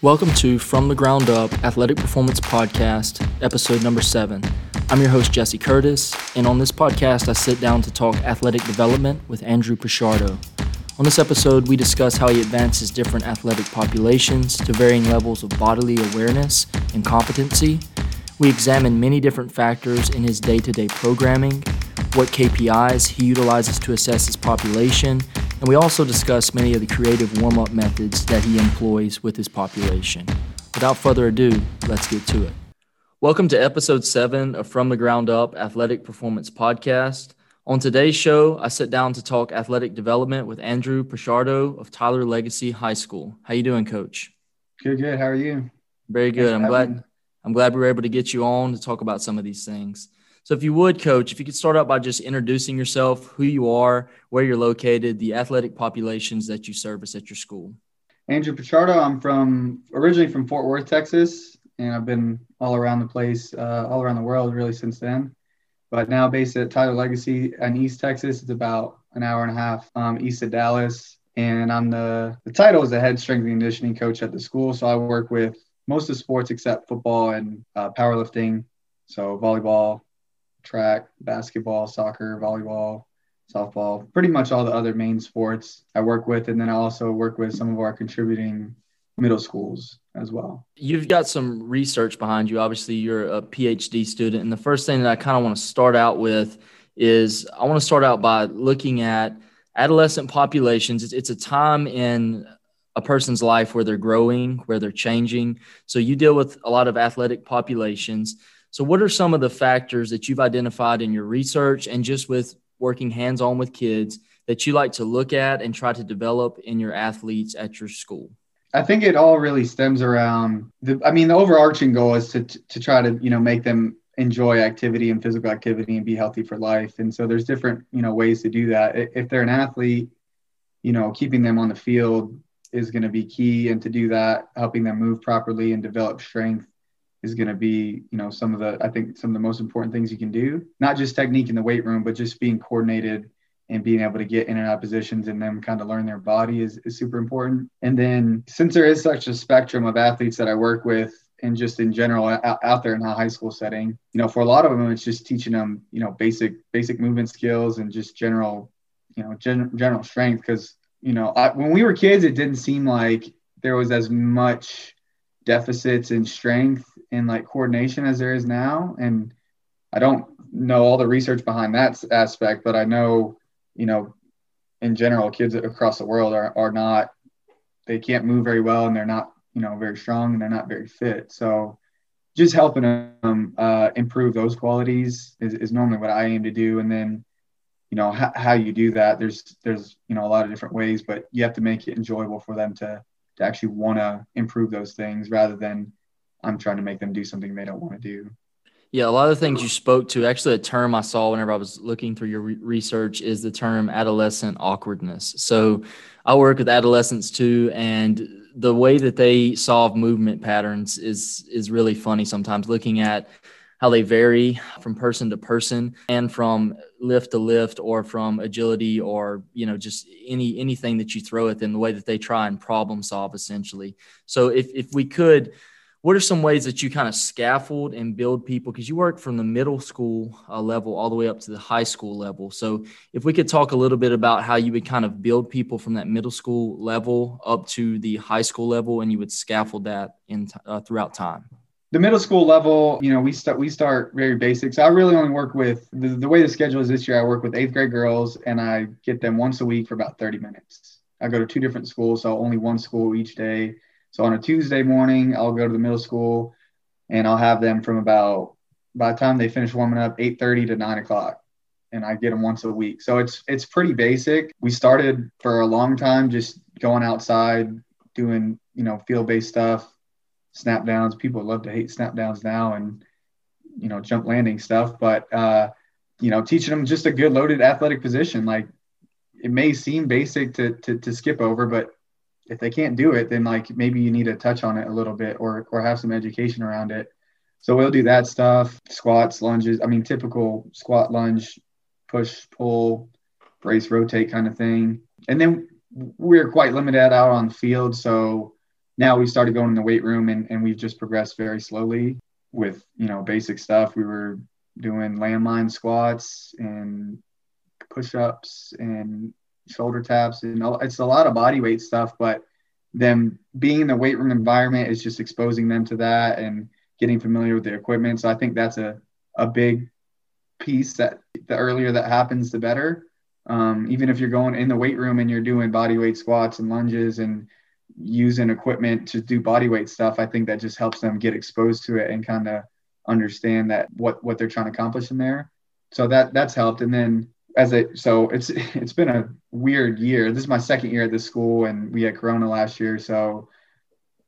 Welcome to From the Ground Up Athletic Performance Podcast, episode number seven. I'm your host, Jesse Curtis, and on this podcast, I sit down to talk athletic development with Andrew Pichardo. On this episode, we discuss how he advances different athletic populations to varying levels of bodily awareness and competency. We examine many different factors in his day to day programming, what KPIs he utilizes to assess his population, and we also discuss many of the creative warm up methods that he employs with his population. Without further ado, let's get to it. Welcome to episode seven of From the Ground Up Athletic Performance Podcast. On today's show, I sit down to talk athletic development with Andrew Pichardo of Tyler Legacy High School. How you doing, Coach? Good, good. How are you? Very good. I'm glad. I'm glad we were able to get you on to talk about some of these things. So, if you would, coach, if you could start out by just introducing yourself, who you are, where you're located, the athletic populations that you service at your school. Andrew Pichardo. I'm from originally from Fort Worth, Texas, and I've been all around the place, uh, all around the world, really since then. But now based at Tyler Legacy in East Texas. It's about an hour and a half um, east of Dallas, and I'm the the title is the head strength and conditioning coach at the school. So I work with most of sports except football and uh, powerlifting, so volleyball, track, basketball, soccer, volleyball, softball, pretty much all the other main sports I work with. And then I also work with some of our contributing middle schools as well. You've got some research behind you. Obviously, you're a PhD student. And the first thing that I kind of want to start out with is I want to start out by looking at adolescent populations. It's, a time in a person's life where they're growing, where they're changing. So you deal with a lot of athletic populations. So, what are some of the factors that you've identified in your research and just with working hands on with kids that you like to look at and try to develop in your athletes at your school? I think it all really stems around the. I mean, the overarching goal is to to try to you know make them enjoy activity and physical activity and be healthy for life. And so there's different you know ways to do that. If they're an athlete, you know, keeping them on the field is going to be key, and to do that, helping them move properly and develop strength is going to be, you know, some of the, I think some of the most important things you can do, not just technique in the weight room, but just being coordinated and being able to get in and out positions and then kind of learn their body is, is super important. And then since there is such a spectrum of athletes that I work with and just in general out, out there in a high school setting, you know, for a lot of them, it's just teaching them, you know, basic, basic movement skills and just general, you know, gen, general strength. Cause, you know, I, when we were kids, it didn't seem like there was as much deficits in strength and like coordination as there is now. And I don't know all the research behind that aspect, but I know, you know, in general, kids across the world are, are not, they can't move very well and they're not, you know, very strong and they're not very fit. So just helping them uh, improve those qualities is, is normally what I aim to do. And then, you know, h- how you do that, there's, there's, you know, a lot of different ways, but you have to make it enjoyable for them to, to actually want to improve those things rather than I'm trying to make them do something they don't want to do. Yeah, a lot of the things you spoke to, actually, a term I saw whenever I was looking through your re- research is the term adolescent awkwardness. So I work with adolescents too, and the way that they solve movement patterns is is really funny sometimes looking at how they vary from person to person and from lift to lift or from agility or you know just any anything that you throw at them the way that they try and problem solve essentially. So if, if we could what are some ways that you kind of scaffold and build people? Because you work from the middle school uh, level all the way up to the high school level. So if we could talk a little bit about how you would kind of build people from that middle school level up to the high school level and you would scaffold that in uh, throughout time the middle school level you know we start we start very basic so i really only work with the, the way the schedule is this year i work with eighth grade girls and i get them once a week for about 30 minutes i go to two different schools so only one school each day so on a Tuesday morning, I'll go to the middle school and I'll have them from about by the time they finish warming up, 8:30 to 9 o'clock. And I get them once a week. So it's it's pretty basic. We started for a long time just going outside, doing, you know, field-based stuff, snap downs. People love to hate snap downs now and you know, jump landing stuff. But uh, you know, teaching them just a good loaded athletic position. Like it may seem basic to, to, to skip over, but if they can't do it, then like maybe you need to touch on it a little bit or or have some education around it. So we'll do that stuff, squats, lunges. I mean, typical squat, lunge, push, pull, brace, rotate kind of thing. And then we're quite limited out on the field, so now we started going in the weight room and, and we've just progressed very slowly with you know basic stuff. We were doing landmine squats and push-ups and shoulder taps and it's a lot of body weight stuff but them being in the weight room environment is just exposing them to that and getting familiar with the equipment. So i think that's a, a big piece that the earlier that happens the better. Um, even if you're going in the weight room and you're doing body weight squats and lunges and using equipment to do body weight stuff, I think that just helps them get exposed to it and kind of understand that what what they're trying to accomplish in there. So that that's helped. And then as a so it's it's been a weird year. This is my second year at this school, and we had Corona last year, so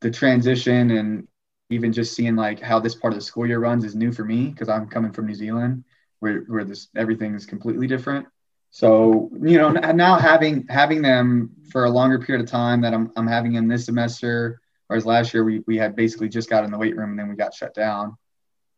the transition and even just seeing like how this part of the school year runs is new for me because I'm coming from New Zealand, where where this everything is completely different. So you know now having having them for a longer period of time that I'm I'm having in this semester, whereas last year we we had basically just got in the weight room and then we got shut down,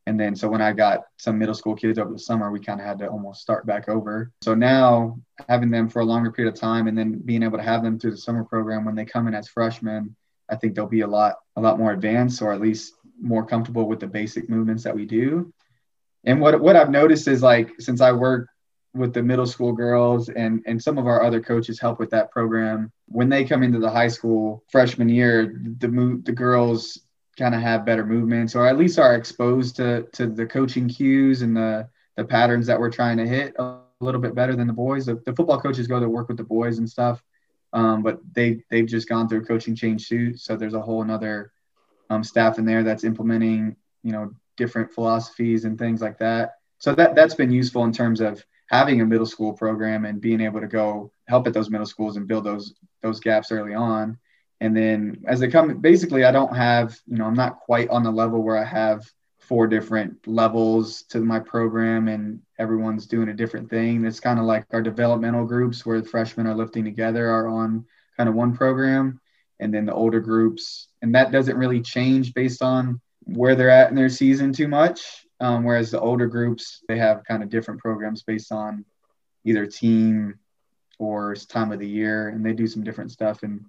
and then so when I got some middle school kids over the summer, we kind of had to almost start back over. So now having them for a longer period of time and then being able to have them through the summer program when they come in as freshmen, I think they'll be a lot a lot more advanced or at least more comfortable with the basic movements that we do. And what what I've noticed is like since I work with the middle school girls and and some of our other coaches help with that program. When they come into the high school freshman year the move the girls kind of have better movements or at least are exposed to to the coaching cues and the the patterns that we're trying to hit a little bit better than the boys. The, the football coaches go to work with the boys and stuff um, but they they've just gone through a coaching change too. So there's a whole another um, staff in there that's implementing you know different philosophies and things like that. So that that's been useful in terms of having a middle school program and being able to go help at those middle schools and build those those gaps early on. And then as they come basically i don't have you know i'm not quite on the level where i have four different levels to my program and everyone's doing a different thing. It's kind of like our developmental groups where the freshmen are lifting together are on kind of one program. And then the older groups and that doesn't really change based on where they're at in their season too much um, whereas the older groups, they have kind of different programs based on either team or time of the year, and they do some different stuff and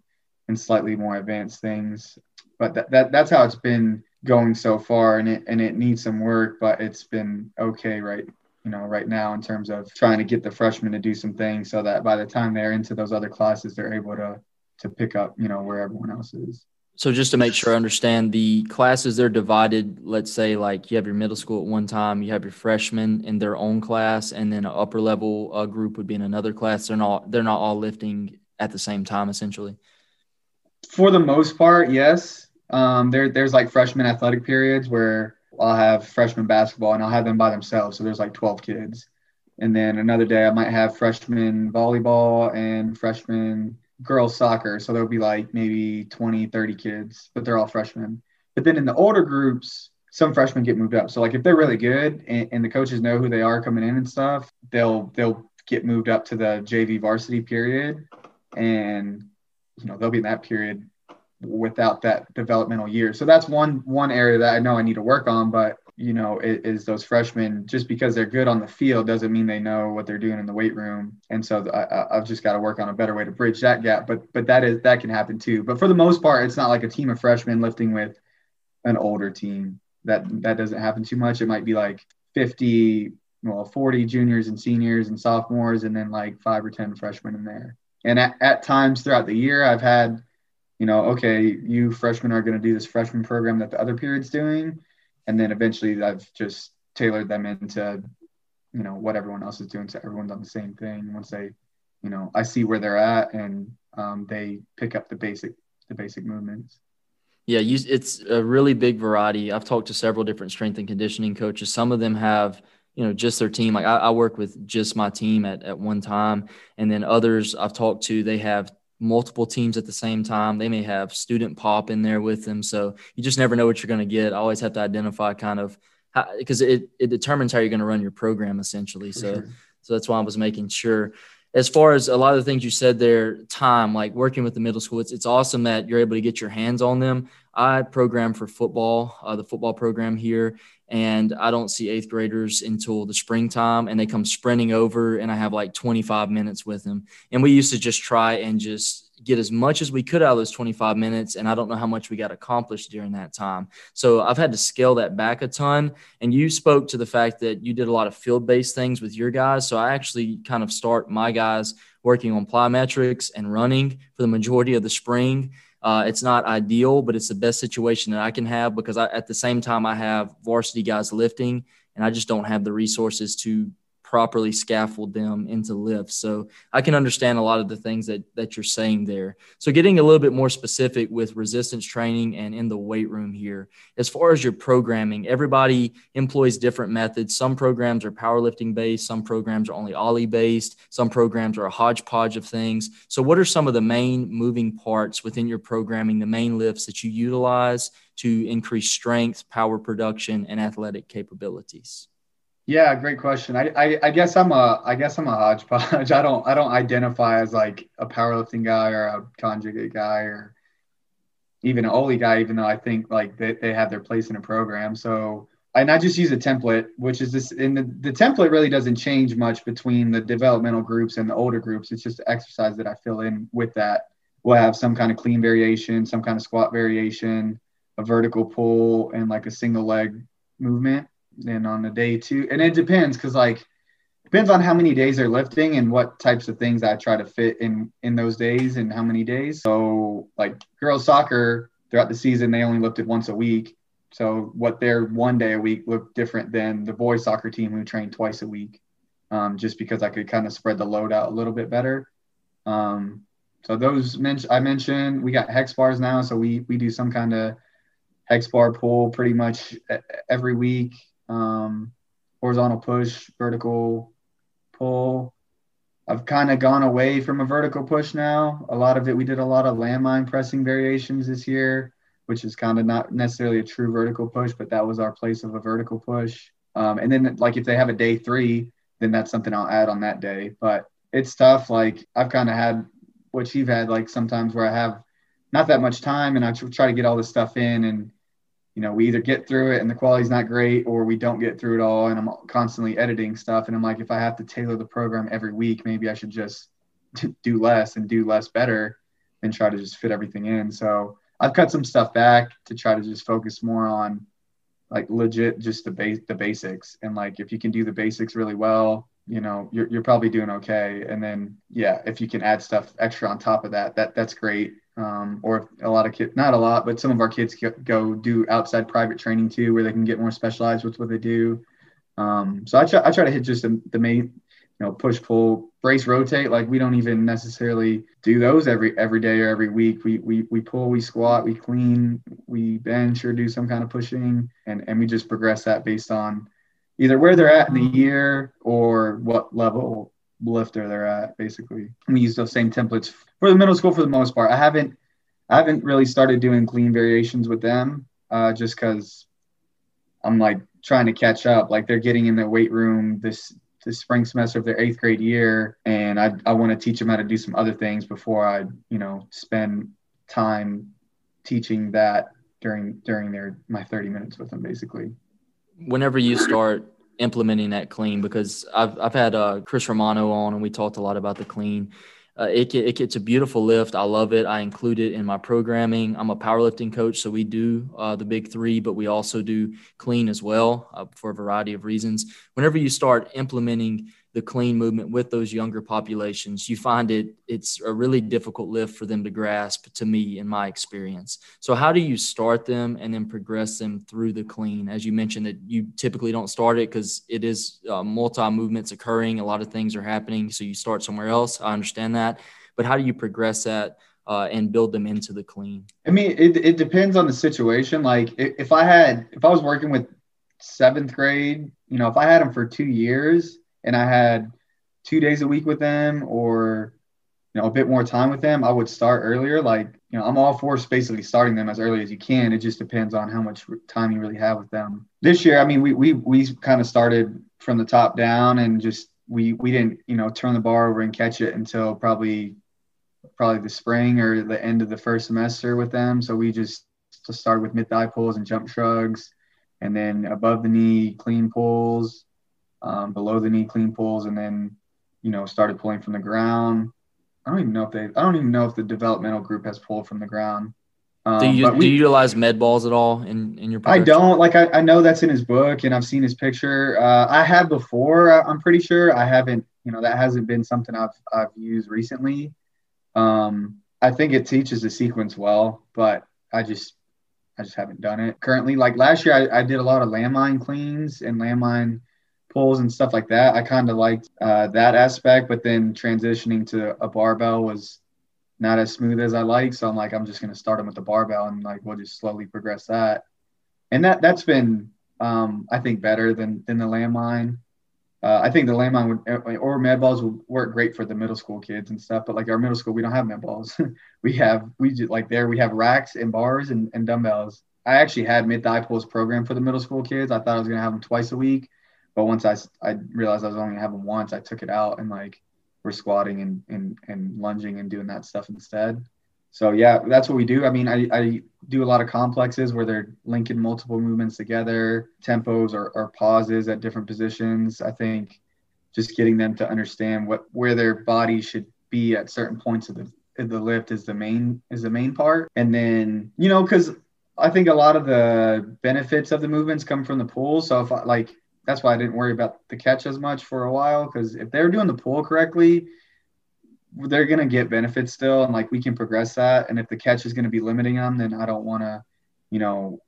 and slightly more advanced things. But that, that that's how it's been going so far, and it and it needs some work, but it's been okay right you know right now in terms of trying to get the freshmen to do some things so that by the time they're into those other classes, they're able to to pick up you know where everyone else is. So just to make sure I understand, the classes they're divided. Let's say like you have your middle school at one time, you have your freshmen in their own class, and then an upper level uh, group would be in another class. They're not they're not all lifting at the same time, essentially. For the most part, yes. Um, there there's like freshman athletic periods where I'll have freshman basketball and I'll have them by themselves. So there's like 12 kids, and then another day I might have freshman volleyball and freshman girls soccer. So there'll be like maybe 20, 30 kids, but they're all freshmen. But then in the older groups, some freshmen get moved up. So like if they're really good and, and the coaches know who they are coming in and stuff, they'll they'll get moved up to the JV varsity period, and you know they'll be in that period without that developmental year. So that's one one area that I know I need to work on. But you know, is, those freshmen just because they're good on the field doesn't mean they know what they're doing in the weight room. And so I, I've just got to work on a better way to bridge that gap. But but that is that can happen too. But for the most part, it's not like a team of freshmen lifting with an older team. That that doesn't happen too much. It might be like 50, well, 40 juniors and seniors and sophomores, and then like five or 10 freshmen in there. And at, at times throughout the year, I've had, you know, okay, you freshmen are going to do this freshman program that the other period's doing and then eventually I've just tailored them into you know what everyone else is doing so everyone's on the same thing once they you know I see where they're at and um, they pick up the basic the basic movements. Yeah, you, it's a really big variety. I've talked to several different strength and conditioning coaches. Some of them have, you know, just their team. Like I, I work with just my team at, at one time. And then others I've talked to, they have multiple teams at the same time. They may have student pop in there with them. So you just never know what you're going to get. I always have to identify kind of because it, it determines how you're going to run your program essentially. For so, sure. so that's why I was making sure. As far as a lot of the things you said there, time, like working with the middle school, it's, it's awesome that you're able to get your hands on them. I program for football, uh, the football program here, and I don't see eighth graders until the springtime, and they come sprinting over, and I have like 25 minutes with them. And we used to just try and just get as much as we could out of those 25 minutes. And I don't know how much we got accomplished during that time. So I've had to scale that back a ton. And you spoke to the fact that you did a lot of field based things with your guys. So I actually kind of start my guys working on plyometrics and running for the majority of the spring. Uh, it's not ideal, but it's the best situation that I can have because I, at the same time I have varsity guys lifting, and I just don't have the resources to properly scaffold them into lifts. So I can understand a lot of the things that that you're saying there. So getting a little bit more specific with resistance training and in the weight room here, as far as your programming, everybody employs different methods. Some programs are powerlifting based, some programs are only Oly based, some programs are a hodgepodge of things. So what are some of the main moving parts within your programming, the main lifts that you utilize to increase strength, power production, and athletic capabilities? Yeah, great question. I, I, I guess I'm a I guess I'm a hodgepodge. I don't I don't identify as like a powerlifting guy or a conjugate guy or even an Oly guy, even though I think like they, they have their place in a program. So and I just use a template, which is this and the, the template really doesn't change much between the developmental groups and the older groups. It's just exercise that I fill in with that. We'll have some kind of clean variation, some kind of squat variation, a vertical pull, and like a single leg movement then on the day two, and it depends because like depends on how many days they're lifting and what types of things I try to fit in in those days and how many days. So like girls soccer throughout the season they only lifted once a week. So what their one day a week looked different than the boys soccer team who trained twice a week, um, just because I could kind of spread the load out a little bit better. Um, so those men- I mentioned we got hex bars now, so we we do some kind of hex bar pull pretty much every week um, horizontal push, vertical pull. I've kind of gone away from a vertical push now. A lot of it, we did a lot of landmine pressing variations this year, which is kind of not necessarily a true vertical push, but that was our place of a vertical push. Um, and then, like, if they have a day three, then that's something I'll add on that day. But it's tough. Like, I've kind of had what you've had, like, sometimes where I have not that much time and I try to get all this stuff in and you know, we either get through it and the quality's not great or we don't get through it all. And I'm constantly editing stuff. And I'm like, if I have to tailor the program every week, maybe I should just do less and do less better and try to just fit everything in. So I've cut some stuff back to try to just focus more on like legit, just the base, the basics. And like, if you can do the basics really well, you know, you're, you're probably doing okay. And then, yeah, if you can add stuff extra on top of that, that that's great um, or a lot of kids, not a lot, but some of our kids go do outside private training too, where they can get more specialized with what they do. Um, so I try, I try to hit just the, the main, you know, push, pull, brace, rotate. Like we don't even necessarily do those every every day or every week. We we we pull, we squat, we clean, we bench or do some kind of pushing, and and we just progress that based on either where they're at in the year or what level lifter they're at basically. We use those same templates for the middle school for the most part. I haven't i haven't really started doing clean variations with them uh, just because i'm like trying to catch up. Like they're getting in the weight room this this spring semester of their eighth grade year and i, I want to teach them how to do some other things before i you know spend time teaching that during during their my 30 minutes with them basically. Whenever you start implementing that clean because I've, I've had uh, Chris Romano on and we talked a lot about the clean. Uh, it, it, it's a beautiful lift. I love it. I include it in my programming. I'm a powerlifting coach, so we do uh, the big three, but we also do clean as well uh, for a variety of reasons. Whenever you start implementing the clean movement with those younger populations, you find it it's a really difficult lift for them to grasp to me in my experience. So how do you start them and then progress them through the clean? As you mentioned that you typically don't start it because it is uh, multi movements occurring, a lot of things are happening, so you start somewhere else. I understand that, but how do you progress that? Uh, and build them into the clean. I mean, it, it depends on the situation. Like if I had, if I was working with seventh grade, you know, if I had them for two years, and I had two days a week with them or you know a bit more time with them, I would start earlier. Like you know, I'm all for basically starting them as early as you can. It just depends on how much time you really have with them. This year, I mean, we we we kind of started from the top down and just we we didn't you know turn the bar over and catch it until probably probably the spring or the end of the first semester with them. So we just started with mid thigh pulls and jump shrugs, and then above the knee clean pulls, um, below the knee clean pulls, and then you know started pulling from the ground. I don't even know if they. I don't even know if the developmental group has pulled from the ground. Um, do you we, do you utilize med balls at all in in your? I don't like. I, I know that's in his book, and I've seen his picture. Uh, I have before. I'm pretty sure. I haven't. You know, that hasn't been something I've I've used recently. Um, I think it teaches the sequence well, but I just I just haven't done it currently. Like last year, I, I did a lot of landmine cleans and landmine pulls and stuff like that. I kind of liked uh, that aspect, but then transitioning to a barbell was not as smooth as I like. So I'm like, I'm just gonna start them with the barbell and like we'll just slowly progress that. And that that's been um, I think better than than the landmine. Uh, I think the landmine would or med balls would work great for the middle school kids and stuff. But like our middle school, we don't have med balls. we have we just like there we have racks and bars and, and dumbbells. I actually had mid thigh pulls program for the middle school kids. I thought I was gonna have them twice a week, but once I I realized I was only gonna have them once, I took it out and like we're squatting and, and, and lunging and doing that stuff instead. So yeah, that's what we do. I mean, I, I do a lot of complexes where they're linking multiple movements together, tempos or, or pauses at different positions. I think just getting them to understand what where their body should be at certain points of the the lift is the main is the main part. And then you know, because I think a lot of the benefits of the movements come from the pull. So if I like that's why I didn't worry about the catch as much for a while because if they're doing the pull correctly, they're gonna get benefits still, and like we can progress that. And if the catch is gonna be limiting them, then I don't want to, you know,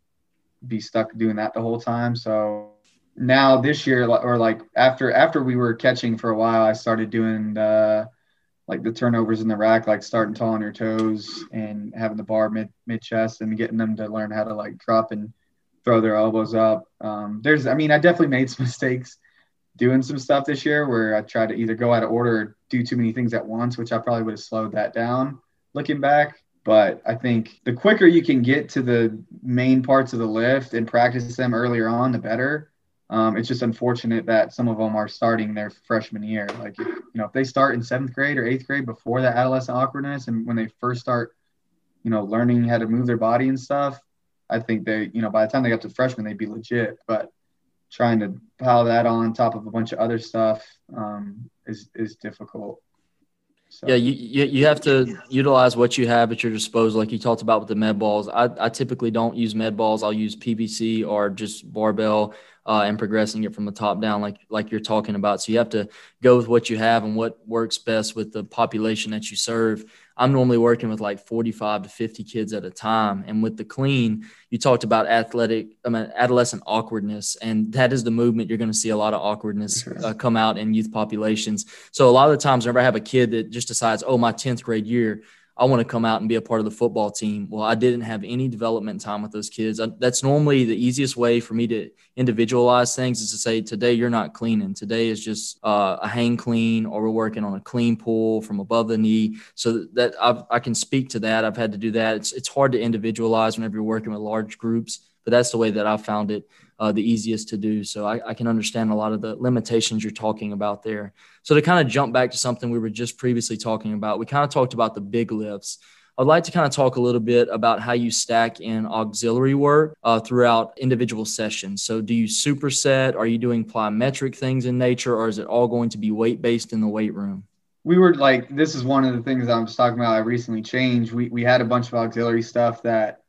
be stuck doing that the whole time. So now this year, or like after after we were catching for a while, I started doing the like the turnovers in the rack, like starting tall on your toes and having the bar mid mid chest and getting them to learn how to like drop and throw their elbows up. Um, there's, I mean, I definitely made some mistakes doing some stuff this year where I tried to either go out of order or do too many things at once, which I probably would have slowed that down looking back. But I think the quicker you can get to the main parts of the lift and practice them earlier on, the better. Um, it's just unfortunate that some of them are starting their freshman year. Like, if, you know, if they start in seventh grade or eighth grade before that adolescent awkwardness, and when they first start, you know, learning how to move their body and stuff, I think they, you know, by the time they got to freshman, they'd be legit. But trying to pile that on top of a bunch of other stuff um, is is difficult. So. Yeah, you, you you have to utilize what you have at your disposal, like you talked about with the med balls. I, I typically don't use med balls. I'll use PVC or just barbell uh, and progressing it from the top down, like like you're talking about. So you have to go with what you have and what works best with the population that you serve. I'm normally working with like 45 to 50 kids at a time. And with the clean, you talked about athletic, I mean, adolescent awkwardness. And that is the movement. You're going to see a lot of awkwardness uh, come out in youth populations. So a lot of the times, whenever I have a kid that just decides, oh, my 10th grade year, I want to come out and be a part of the football team. Well, I didn't have any development time with those kids. I, that's normally the easiest way for me to individualize things is to say, today you're not cleaning. Today is just uh, a hang clean, or we're working on a clean pull from above the knee. So that I've, i can speak to that. I've had to do that. It's, it's hard to individualize whenever you're working with large groups, but that's the way that I found it uh, the easiest to do. So I, I, can understand a lot of the limitations you're talking about there. So to kind of jump back to something we were just previously talking about, we kind of talked about the big lifts. I'd like to kind of talk a little bit about how you stack in auxiliary work uh, throughout individual sessions. So, do you superset? Are you doing plyometric things in nature, or is it all going to be weight based in the weight room? We were like, this is one of the things I was talking about. I recently changed. We we had a bunch of auxiliary stuff that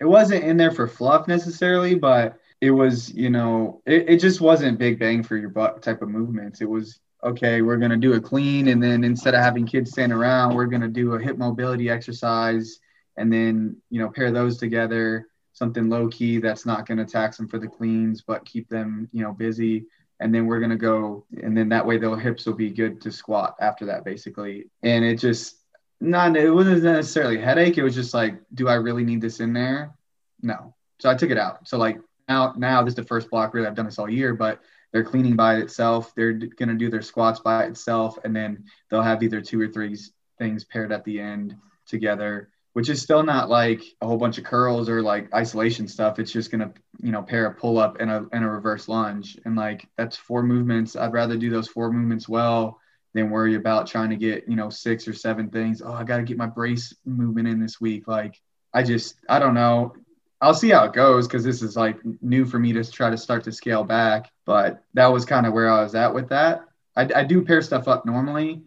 it wasn't in there for fluff necessarily, but it was, you know, it, it just wasn't big bang for your buck type of movements. It was, okay, we're going to do a clean. And then instead of having kids stand around, we're going to do a hip mobility exercise and then, you know, pair those together, something low key that's not going to tax them for the cleans, but keep them, you know, busy. And then we're going to go, and then that way their hips will be good to squat after that, basically. And it just, not, it wasn't necessarily a headache. It was just like, do I really need this in there? No. So I took it out. So like now now this is the first block really I've done this all year, but they're cleaning by itself. They're going to do their squats by itself, and then they'll have either two or three things paired at the end together, which is still not like a whole bunch of curls or like isolation stuff. It's just going to, you know, pair a pull up and a, and a reverse lunge. And like that's four movements. I'd rather do those four movements well than worry about trying to get, you know, six or seven things. Oh, I got to get my brace movement in this week. Like, I just, I don't know. I'll see how it goes because this is like new for me to try to start to scale back. But that was kind of where I was at with that. I, I do pair stuff up normally,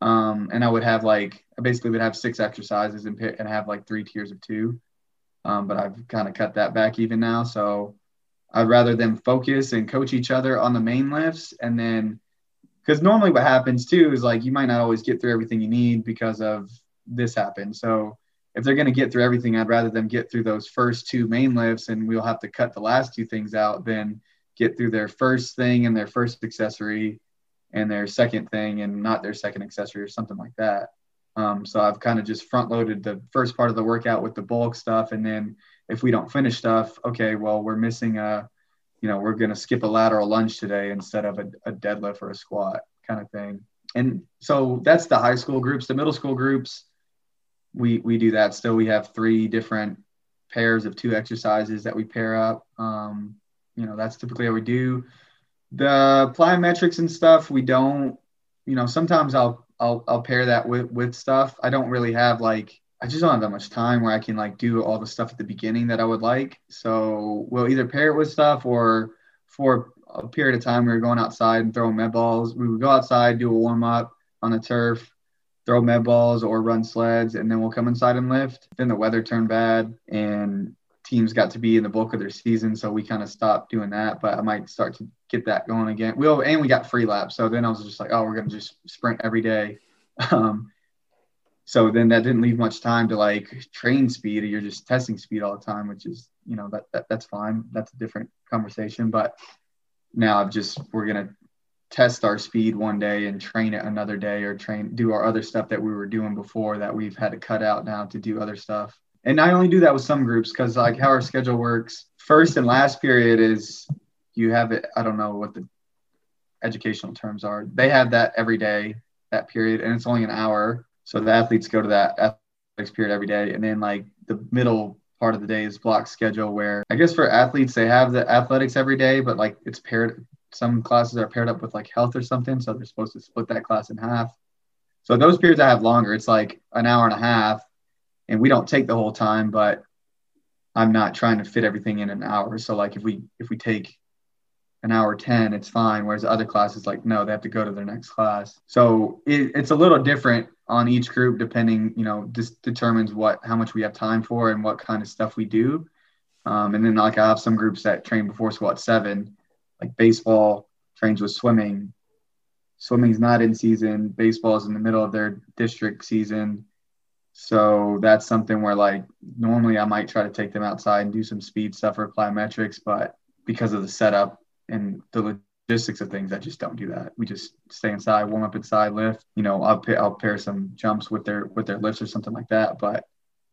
Um, and I would have like I basically would have six exercises and and have like three tiers of two. Um, but I've kind of cut that back even now. So I'd rather them focus and coach each other on the main lifts and then because normally what happens too is like you might not always get through everything you need because of this happened. So if they're going to get through everything, I'd rather them get through those first two main lifts and we'll have to cut the last two things out than get through their first thing and their first accessory and their second thing and not their second accessory or something like that. Um, so I've kind of just front loaded the first part of the workout with the bulk stuff. And then if we don't finish stuff, okay, well, we're missing a, you know, we're going to skip a lateral lunge today instead of a, a deadlift or a squat kind of thing. And so that's the high school groups. The middle school groups, we we do that still. We have three different pairs of two exercises that we pair up. Um, you know, that's typically how we do. The plyometrics and stuff, we don't. You know, sometimes I'll I'll I'll pair that with with stuff. I don't really have like I just don't have that much time where I can like do all the stuff at the beginning that I would like. So we'll either pair it with stuff or for a period of time we were going outside and throwing med balls. We would go outside, do a warm up on the turf, throw med balls or run sleds, and then we'll come inside and lift. Then the weather turned bad and teams got to be in the bulk of their season, so we kind of stopped doing that. But I might start to get that going again. We'll and we got Freelaps, so then I was just like, oh, we're gonna just sprint every day. Um, so then that didn't leave much time to like train speed. You're just testing speed all the time, which is you know that, that that's fine. That's a different conversation. But now I've just we're gonna test our speed one day and train it another day or train do our other stuff that we were doing before that we've had to cut out now to do other stuff. And i only do that with some groups because like how our schedule works first and last period is you have it i don't know what the educational terms are. They have that every day that period and it's only an hour. So the athletes go to that athletics period every day. And then like the middle part of the day is block schedule where I guess for athletes they have the athletics every day, but like it's paired. Some classes are paired up with like health or something, so they're supposed to split that class in half. So those periods I have longer. It's like an hour and a half, and we don't take the whole time, but I'm not trying to fit everything in an hour. So like if we if we take an hour 10 it's fine whereas the other classes like no they have to go to their next class so it, it's a little different on each group depending you know just determines what how much we have time for and what kind of stuff we do um, and then like i have some groups that train before squat seven like baseball trains with swimming swimming's not in season baseball is in the middle of their district season so that's something where like normally i might try to take them outside and do some speed stuff or plyometrics but because of the setup and the logistics of things, I just don't do that. We just stay inside, warm up inside, lift. You know, I'll pair, I'll pair some jumps with their with their lifts or something like that. But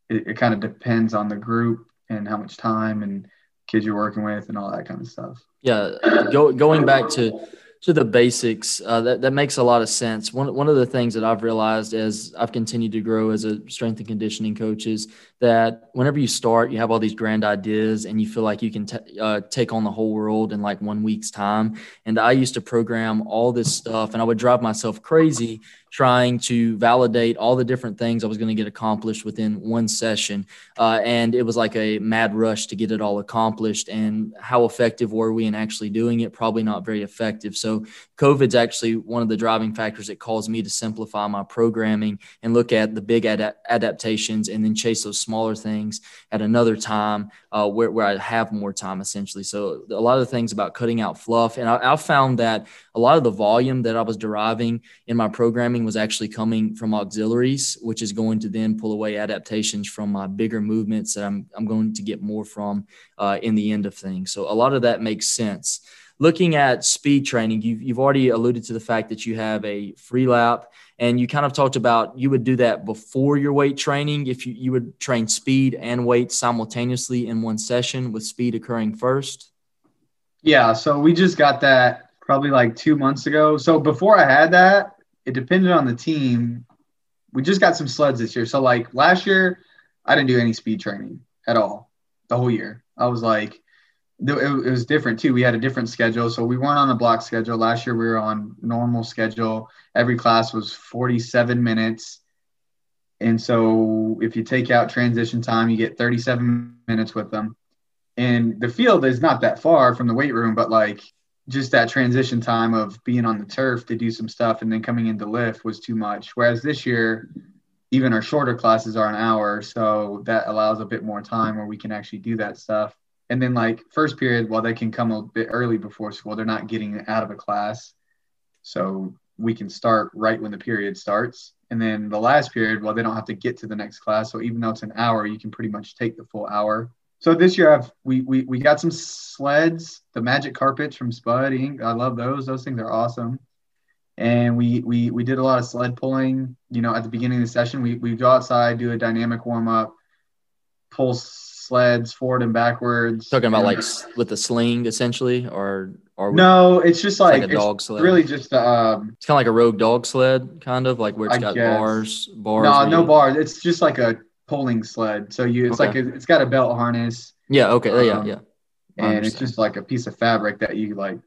it, it kind of depends on the group and how much time and kids you're working with and all that kind of stuff. Yeah, go, going back to to the basics, uh, that, that makes a lot of sense. One, one of the things that I've realized as I've continued to grow as a strength and conditioning coach is that whenever you start, you have all these grand ideas and you feel like you can t- uh, take on the whole world in like one week's time. And I used to program all this stuff and I would drive myself crazy trying to validate all the different things I was going to get accomplished within one session. Uh, and it was like a mad rush to get it all accomplished. And how effective were we in actually doing it? Probably not very effective. So, COVID's actually one of the driving factors that caused me to simplify my programming and look at the big ad- adaptations and then chase those smaller things at another time uh, where, where I have more time essentially. So, a lot of things about cutting out fluff. And I, I found that a lot of the volume that I was deriving in my programming was actually coming from auxiliaries, which is going to then pull away adaptations from my bigger movements that I'm, I'm going to get more from uh, in the end of things. So a lot of that makes sense. Looking at speed training, you've, you've already alluded to the fact that you have a Freelap and you kind of talked about you would do that before your weight training if you, you would train speed and weight simultaneously in one session with speed occurring first yeah so we just got that probably like two months ago. So before I had that, it depended on the team. We just got some sleds this year. So like last year, I didn't do any speed training at all the whole year. I was like, it, was different too. We had a different schedule. So we weren't on a block schedule. Last year we were on normal schedule. Every class was 47 minutes. And so if you take out transition time, you get 37 minutes with them. And the field is not that far from the weight room, but like just that transition time of being on the turf to do some stuff and then coming into lift was too much. Whereas this year, even our shorter classes are an hour, so that allows a bit more time where we can actually do that stuff. And then like first period, while they can come a bit early before school, they're not getting out of a class, so we can start right when the period starts. And then the last period, well, they don't have to get to the next class. So even though it's an hour, you can pretty much take the full hour so this year I've we, we we got some sleds, the magic carpets from Spud Inc. I love those. Those things are awesome. And we we we did a lot of sled pulling. You know, at the beginning of the session, we we go outside, do a dynamic warm up, pull sleds forward and backwards. Talking about like with the sling essentially, or or no, it's just like, like a dog sled. Really, just um, it's kind of like a rogue dog sled, kind of like where it's I got guess. bars, bars. No, no bars. It's just like a pulling sled. So you, it's okay. like a, it's got a belt harness. Yeah. Okay. Um, yeah. Yeah. and it's just like a piece of fabric that you like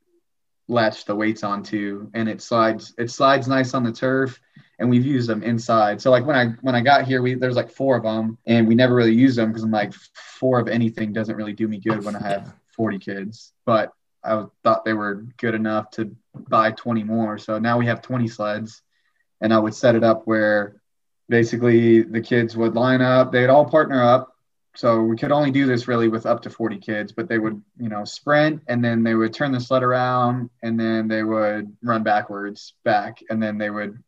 latch the weights onto, and it slides. It slides nice on the turf, and we've used them inside. So like when I when I got here, we there's like four of them, and we never really use them because I'm like four of anything doesn't really do me good when I have yeah. 40 kids. But I thought they were good enough to buy 20 more. So now we have 20 sleds, and I would set it up where basically the kids would line up. They'd all partner up. So we could only do this really with up to 40 kids but they would you know sprint and then they would turn the sled around and then they would run backwards back and then they would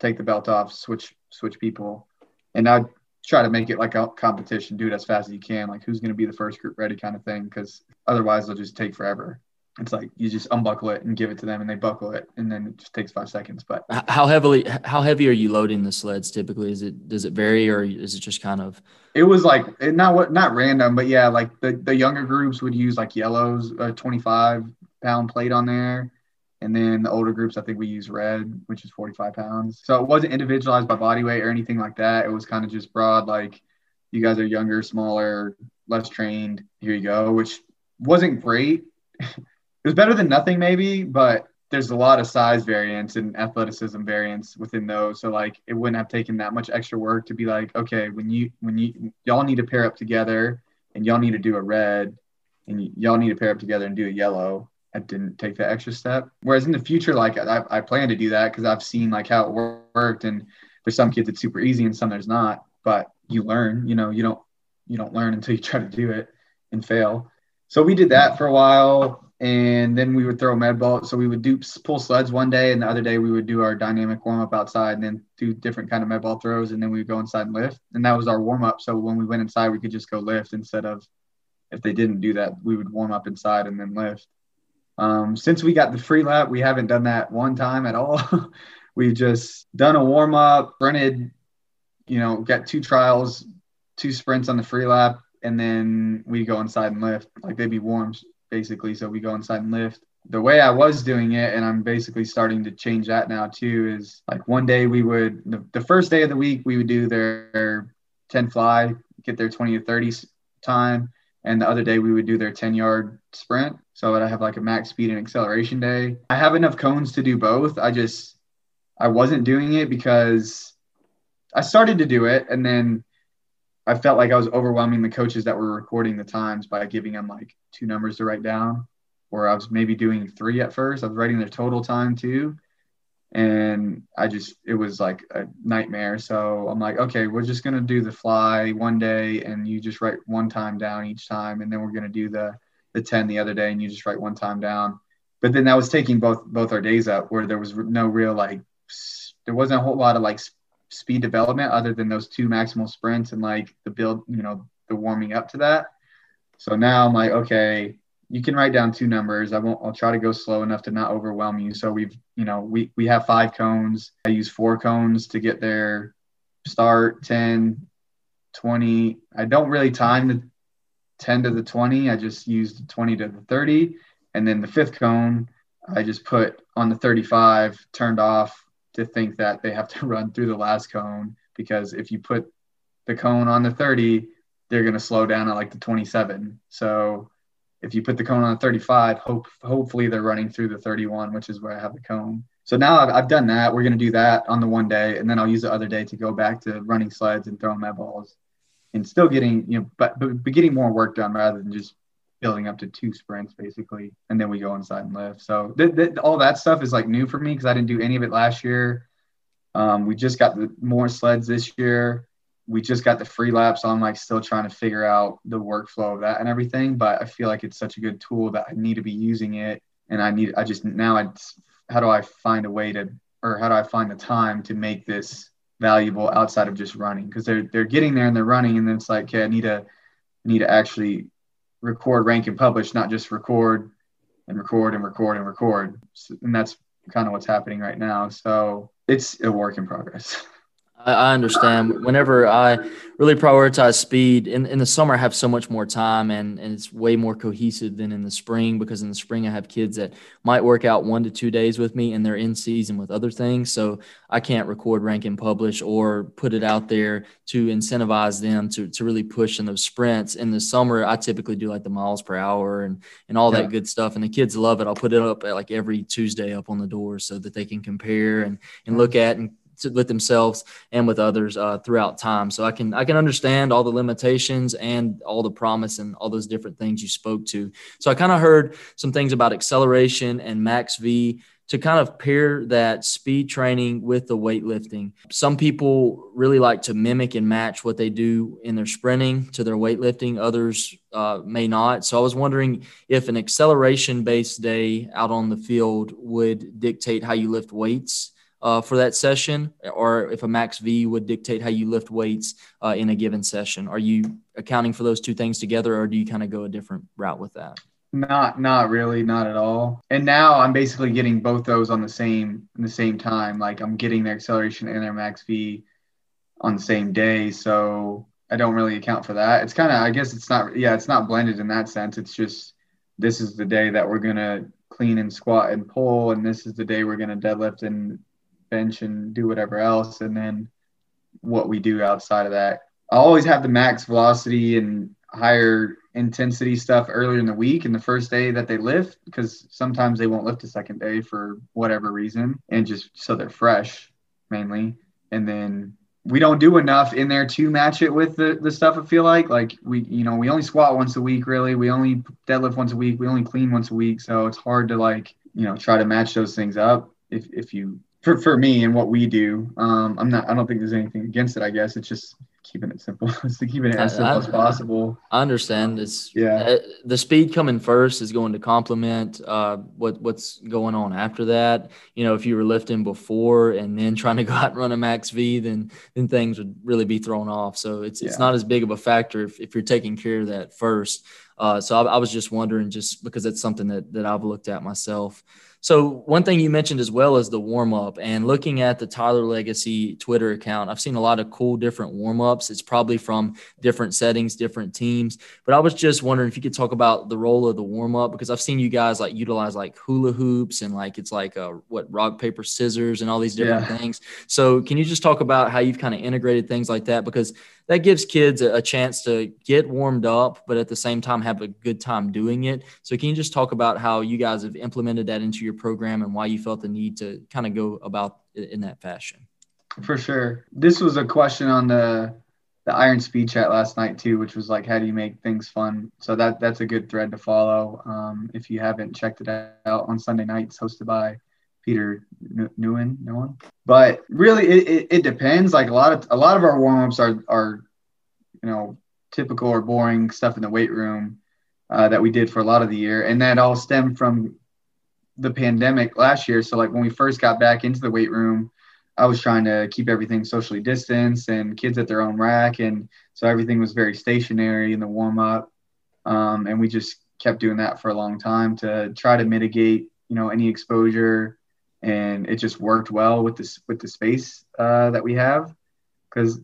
take the belt off switch switch people. And i'd try to make it like a competition do it as fast as you can like who's going to be the first group ready kind of thing because otherwise it'll just take forever it's like you just unbuckle it and give it to them and they buckle it and then it just takes five seconds but how heavily how heavy are you loading the sleds typically? Is it does it vary or is it just kind of? It was like not what not random but yeah like the, the younger groups would use like yellows a 25 pound plate on there. And then the older groups i think we use red which is 45 pounds. So it wasn't individualized by body weight or anything like that. It was kind of just broad like you guys are younger smaller less trained here you go which wasn't great it was better than nothing maybe, but there's a lot of size variance and athleticism variance within those. So like it wouldn't have taken that much extra work to be like, okay, when you when you y'all need to pair up together and y'all need to do a red and y'all need to pair up together and do a yellow. I didn't take that extra step. Whereas in the future, like I, I plan to do that because I've seen like how it worked, and for some kids it's super easy and some there's not. But you learn, you know, you don't you don't learn until you try to do it and fail. So we did that for a while and then we would throw med ball. So we would do pull sleds one day, and the other day we would do our dynamic warm up outside, and then do different kind of med ball throws, and then we would go inside and lift. And that was our warm up. So when we went inside, we could just go lift instead of if they didn't do that, we would warm up inside and then lift. Um, since we got the Freelap, we haven't done that one time at all. We've just done a warm up, sprinted, you know, got two trials, two sprints on the Freelap, and then we go inside and lift. Like they'd be warms basically. So we go inside and lift. The way I was doing it, and I'm basically starting to change that now too, is like one day we would, the, the first day of the week, we would do their 10 fly, get their 20 to 30 time. And the other day we would do their 10 yard sprint. So that I have like a max speed and acceleration day. I have enough cones to do both. I just, I wasn't doing it because I started to do it and then I felt like I was overwhelming the coaches that were recording the times by giving them like two numbers to write down, or I was maybe doing three at first. I was writing their total time too. And I just, it was like a nightmare. So I'm like, okay, we're just going to do the fly one day and you just write one time down each time. And then we're going to do the, the 10 the other day and you just write one time down. But then that was taking both, both our days up where there was no real like, there wasn't a whole lot of like speed development other than those two maximal sprints and like the build, you know, the warming up to that. So now I'm like, okay, you can write down two numbers. I won't, I'll try to go slow enough to not overwhelm you. So we've, you know, we, we have five cones. I use four cones to get there start 10, 20. I don't really time the 10 to the 20. I just use the 20 to the 30. And then the fifth cone, I just put on the 35 turned off to think that they have to run through the last cone because if you put the cone on the 30, they're going to slow down at like the 27. So if you put the cone on the 35, hope hopefully they're running through the 31, which is where I have the cone. So now I've, I've done that. We're going to do that on the one day, and then I'll use the other day to go back to running sleds and throwing med balls, and still getting you know, but, but getting more work done rather than just building up to two sprints basically, and then we go inside and lift. So th- th- all that stuff is like new for me because I didn't do any of it last year. Um, we just got the more sleds this year. We just got the Freelap, so I'm like still trying to figure out the workflow of that and everything. But I feel like it's such a good tool that I need to be using it, and I need I just now I how do I find a way to or how do I find the time to make this valuable outside of just running because they're they're getting there and they're running and then it's like okay I need to need to actually record, rank, and publish, not just record and record and record and record. And that's kind of what's happening right now. So it's a work in progress. I understand. Whenever I really prioritize speed in, in the summer, I have so much more time and, and it's way more cohesive than in the spring because in the spring I have kids that might work out one to two days with me and they're in season with other things. So I can't record, rank, and publish or put it out there to incentivize them to, to really push in those sprints. In the summer, I typically do like the miles per hour and, and all yeah. that good stuff. And the kids love it. I'll put it up at like every Tuesday up on the door so that they can compare and, and look at and with themselves and with others uh, throughout time. So I can I can understand all the limitations and all the promise and all those different things you spoke to. So I kind of heard some things about acceleration and max V to kind of pair that speed training with the weightlifting. Some people really like to mimic and match what they do in their sprinting to their weightlifting. Others uh, may not. So I was wondering if an acceleration based day out on the field would dictate how you lift weights uh, for that session, or if a max V would dictate how you lift weights uh, in a given session? Are you accounting for those two things together, or do you kind of go a different route with that? Not, not really, not at all. And now I'm basically getting both those on the same, in the same time. Like I'm getting their acceleration and their max V on the same day, so I don't really account for that. It's kind of, I guess it's not, yeah, it's not blended in that sense. It's just this is the day that we're gonna clean and squat and pull, and this is the day we're gonna deadlift and bench and do whatever else, and then what we do outside of that. I always have the max velocity and higher intensity stuff earlier in the week and the first day that they lift because sometimes they won't lift a second day for whatever reason and just so they're fresh mainly. And then we don't do enough in there to match it with the, the stuff I feel like. Like we you know we only squat once a week really. We only deadlift once a week. We only clean once a week. So it's hard to like you know try to match those things up if, if you for, for me and what we do. Um, I'm not. I don't think there's anything against it. I guess it's just keeping it simple. it's to keeping it as simple I, as possible. I understand. It's yeah. Uh, the speed coming first is going to complement uh, what what's going on after that. You know, if you were lifting before and then trying to go out and run a max V, then then things would really be thrown off. So it's yeah. it's not as big of a factor if, if you're taking care of that first. Uh, so I, I was just wondering, just because it's something that that I've looked at myself. So one thing you mentioned as well is the warm up and looking at the Tyler Legacy Twitter account. I've seen a lot of cool different warm ups. It's probably from different settings, different teams. But I was just wondering if you could talk about the role of the warm up because I've seen you guys like utilize like hula hoops and like it's like a, what rock paper scissors and all these different yeah. things. So can you just talk about how you've kind of integrated things like that because that gives kids a, a, chance to get warmed up, but at the same time have a good time doing it. So, can you just talk about how you guys have implemented that into your program and why you felt the need to kind of go about in that fashion? For sure. This was a question on the the Iron Speed chat last night too, which was like, how do you make things fun? So that that's a good thread to follow. Um, if you haven't checked it out on Sunday nights, hosted by Peter Newen, no one. But really, it, it, it, depends. Like a lot of a lot of our warm ups are are, you know, typical or boring stuff in the weight room uh, that we did for a lot of the year, and that all stemmed from the pandemic last year. So like when we first got back into the weight room, I was trying to keep everything socially distanced and kids at their own rack, and so everything was very stationary in the warm up, um, and we just kept doing that for a long time to try to mitigate, you know, any exposure. And it just worked well with this with the space uh, that we have. Because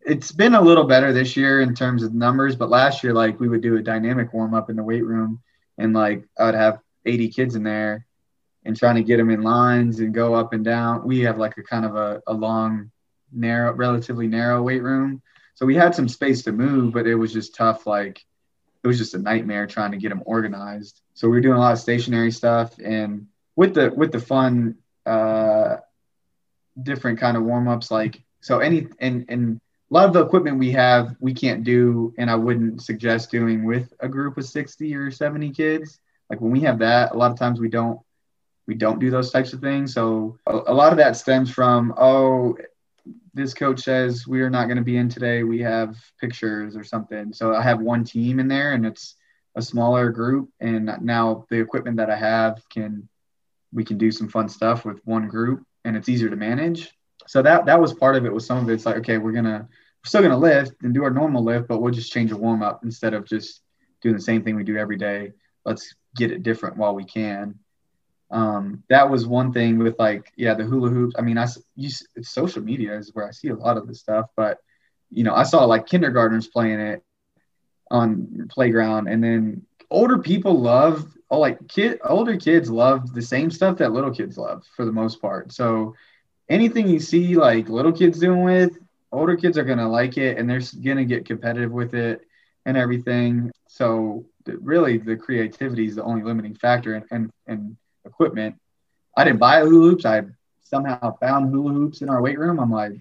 it's been a little better this year in terms of numbers but last year like we would do a dynamic warm up in the weight room. And like i would have 80 kids in there and trying to get them in lines and go up and down. We have like a kind of a, a long narrow relatively narrow weight room. So we had some space to move but it was just tough like it was just a nightmare trying to get them organized. So we were doing a lot of stationary stuff and with the with the fun uh different kind of warm-ups like so any and and a lot of the equipment we have we can't do and i wouldn't suggest doing with a group of 60 or 70 kids like when we have that a lot of times we don't we don't do those types of things so a, a lot of that stems from oh this coach says we are not going to be in today we have pictures or something so i have one team in there and it's a smaller group and now the equipment that i have can we can do some fun stuff with one group and it's easier to manage so that that was part of it. Was some of it's like, okay, we're gonna we're still gonna lift and do our normal lift, but we'll just change a warm up instead of just doing the same thing we do every day. Let's get it different while we can. Um, that was one thing with like, yeah, the hula hoops. I mean, I it's social media is where I see a lot of this stuff, but you know, I saw like kindergartners playing it on playground, and then older people love oh like kid older kids love the same stuff that little kids love for the most part. So anything you see like little kids doing with older kids are to like it and they're to get competitive with it and everything so really the creativity is the only limiting factor and, and, and equipment. I didn't buy hula hoops. I somehow found hula hoops in our weight room. I'm like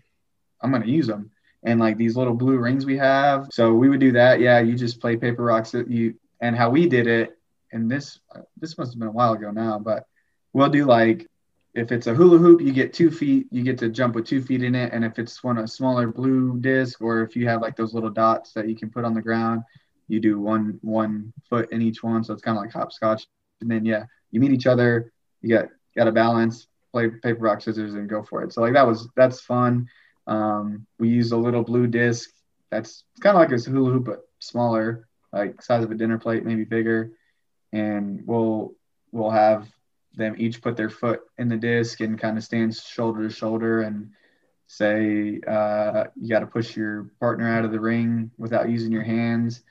i'm going to use them and like these little blue rings we have. So we would do that. Yeah you just play paper rocks you and how we did it and this uh, this must have been a while ago now but we'll do like if it's a hula hoop, you get two feet. You get to jump with two feet in it. And if it's one a smaller blue disc, or if you have like those little dots that you can put on the ground, you do one one foot in each one. So it's kind of like hopscotch. And then yeah, you meet each other. You got got to balance, play paper rock scissors, and go for it. So like that was that's fun. Um, we use a little blue disc. That's kind of like a hula hoop but smaller, like size of a dinner plate, maybe bigger. And we'll we'll have them each put their foot in the disc and kind of stand shoulder to shoulder and say uh, you got to push your partner out of the ring without using your hands.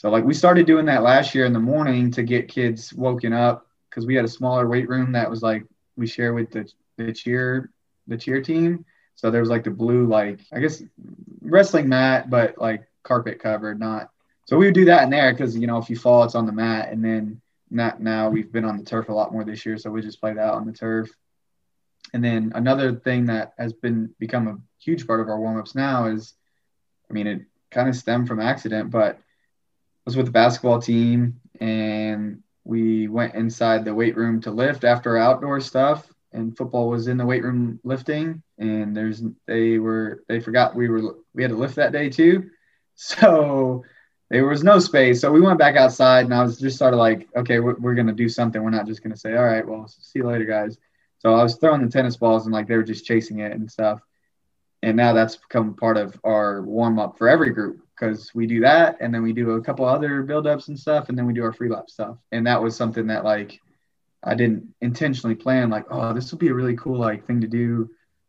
So like we started doing that last year in the morning to get kids woken up because we had a smaller weight room that was like we share with the, the cheer the cheer team. So there was like the blue like I guess wrestling mat, but like carpet covered, not. So we would do that in there because you know if you fall, it's on the mat, and then not now. We've been on the turf a lot more this year, so we just played out on the turf. And then another thing that has been become a huge part of our warm-ups now is, I mean, it kind of stemmed from accident, but was with the basketball team and we went inside the weight room to lift after outdoor stuff and football was in the weight room lifting and there's they were they forgot we were we had to lift that day too so there was no space. So we went back outside and I was just sort of like, okay, we're, we're going to do something. We're not just going to say, all right, well, see you later, guys. So I was throwing the tennis balls and like they were just chasing it and stuff. And now that's become part of our warm up for every group because we do that and then we do a couple other build ups and stuff and then we do our Freelap stuff. And that was something that like I didn't intentionally plan, like, oh, this will be a really cool like thing to do,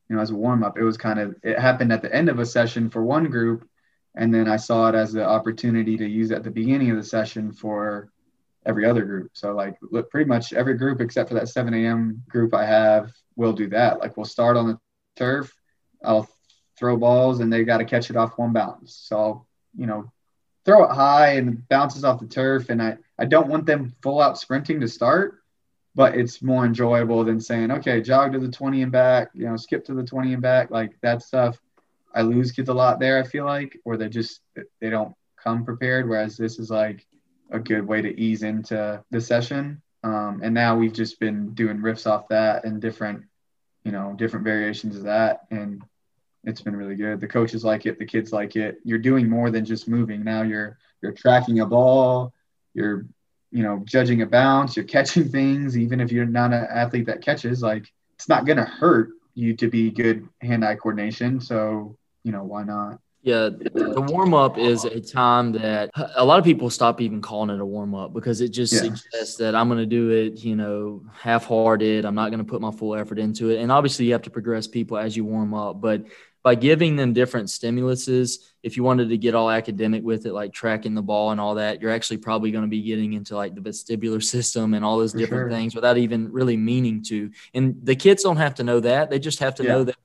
you know, as a warm up. It was kind of, it happened at the end of a session for one group and then I saw it as the opportunity to use at the beginning of the session for every other group. So like pretty much every group except for that 7 a.m. group I have will do that. Like we'll start on the turf, I'll throw balls and they got to catch it off one bounce. So I'll, you know, throw it high and bounces off the turf. And I, I don't want them full out sprinting to start, but it's more enjoyable than saying, okay, jog to the 20 and back, you know, skip to the 20 and back. Like that stuff I lose kids a lot there. I feel like, or they just they don't come prepared. Whereas this is like a good way to ease into the session. Um, and now we've just been doing riffs off that and different, you know, different variations of that, and it's been really good. The coaches like it, the kids like it. You're doing more than just moving. Now you're you're tracking a ball, you're you know judging a bounce, you're catching things. Even if you're not an athlete that catches, like it's not gonna hurt you to be good hand-eye coordination. So you know, why not? Yeah, the warm up is a time that a lot of people stop even calling it a warm up because it just yeah. suggests that I'm going to do it, you know, half hearted. I'm not going to put my full effort into it. And obviously, you have to progress people as you warm up. But by giving them different stimuluses, if you wanted to get all academic with it, like tracking the ball and all that, you're actually probably going to be getting into like the vestibular system and all those For different sure. things without even really meaning to. And the kids don't have to know that. They just have to yeah. know that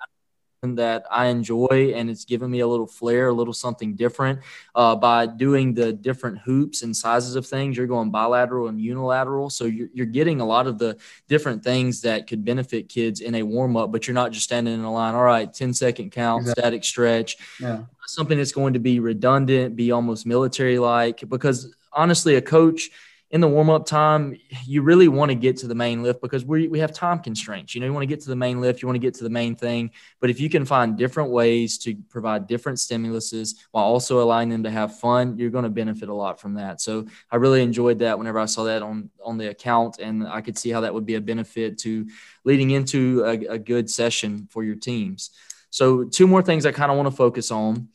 that I enjoy, and it's given me a little flair, a little something different. Uh, by doing the different hoops and sizes of things, you're going bilateral and unilateral, so you're, you're getting a lot of the different things that could benefit kids in a warm up. But you're not just standing in a line. All right, 10 second count, exactly. static stretch. Yeah. something that's going to be redundant, be almost military like. Because honestly, a coach in the warm up time, you really want to get to the main lift because we, we have time constraints. You know, you want to get to the main lift, you want to get to the main thing. But if you can find different ways to provide different stimuluses while also allowing them to have fun, you're going to benefit a lot from that. So I really enjoyed that whenever I saw that on, on the account, and I could see how that would be a benefit to leading into a, a good session for your teams. So, two more things I kind of want to focus on.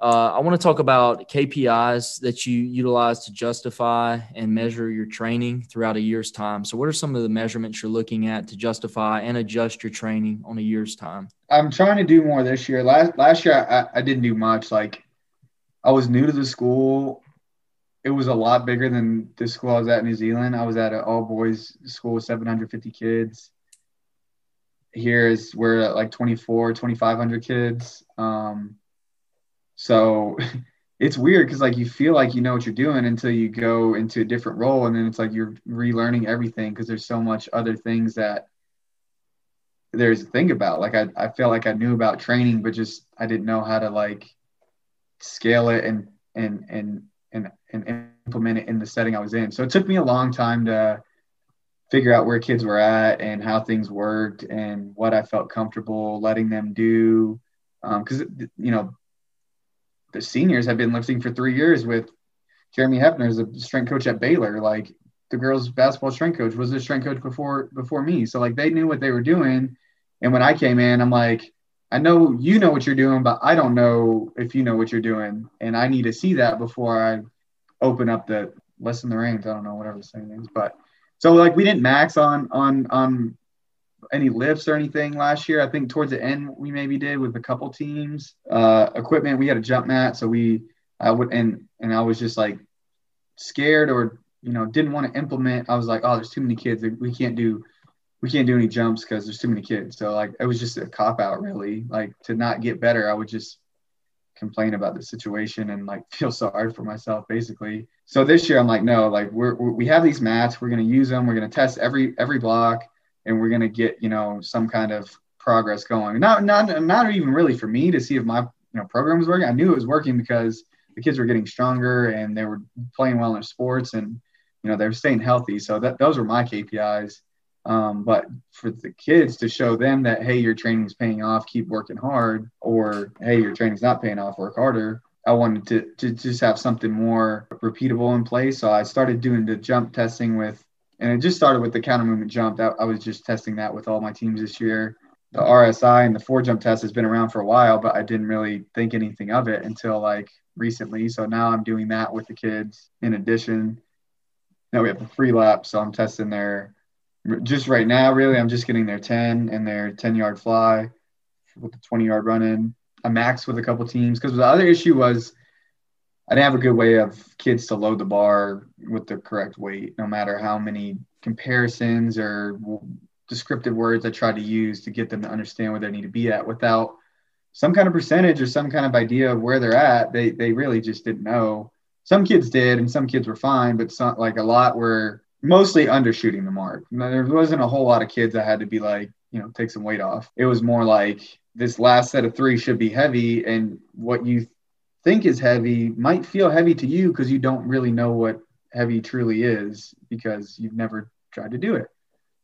Uh, I want to talk about KPIs that you utilize to justify and measure your training throughout a year's time. So, what are some of the measurements you're looking at to justify and adjust your training on a year's time? I'm trying to do more this year. Last last year, I, I didn't do much. Like, I was new to the school. It was a lot bigger than the school I was at in New Zealand. I was at an all boys school with 750 kids. Here is we're like 24, 2,500 kids. Um, so it's weird because like you feel like you know what you're doing until you go into a different role, and then it's like you're relearning everything because there's so much other things that there's to think about. Like I, I feel like I knew about training, but just I didn't know how to like scale it and and and and and implement it in the setting I was in. So it took me a long time to figure out where kids were at and how things worked and what I felt comfortable letting them do. Because um, you know the seniors have been lifting for three years with Jeremy Hefner as a strength coach at Baylor. Like the girls' basketball strength coach was a strength coach before before me, so like they knew what they were doing. And when I came in, I'm like, I know you know what you're doing, but I don't know if you know what you're doing, and I need to see that before I open up the lessen the reins. I don't know whatever the saying is, but so like we didn't max on on on any lifts or anything last year. I think towards the end we maybe did with a couple teams. Uh, equipment, we had a jump mat, so we I would and and I was just like scared or you know didn't want to implement. I was like, oh, there's too many kids. We can't do we can't do any jumps because there's too many kids. So like it was just a cop out really. Like to not get better, I would just complain about the situation and like feel sorry for myself basically. So this year I'm like, no, like we're, we have these mats, we're gonna use them, we're gonna test every every block and we're going to get you know some kind of progress going. Not not not even really for me to see if my you know program was working. I knew it was working because the kids were getting stronger and they were playing well in sports and you know they were staying healthy. So that those were my KPIs. Um, but for the kids to show them that hey your training's paying off, keep working hard, or hey your training's not paying off, work harder. I wanted to, to just have something more repeatable in place. So I started doing the jump testing with and it just started with the counter movement jump. That I was just testing that with all my teams this year. The RSI and the four jump test has been around for a while, but I didn't really think anything of it until like recently. So now I'm doing that with the kids. In addition, now we have the Freelap, so I'm testing their just right now. Really, I'm just getting their 10 and their 10 yard fly with the 20 yard run in. I max with a couple teams because the other issue was I didn't have a good way of kids to load the bar with the correct weight, no matter how many comparisons or descriptive words I tried to use to get them to understand where they need to be at without some kind of percentage or some kind of idea of where they're at. They, they really just didn't know. Some kids did, and some kids were fine, but some, like a lot were mostly undershooting the mark. There wasn't a whole lot of kids that had to be like, you know, take some weight off. It was more like this last set of three should be heavy, and what you think is heavy might feel heavy to you because you don't really know what heavy truly is because you've never tried to do it.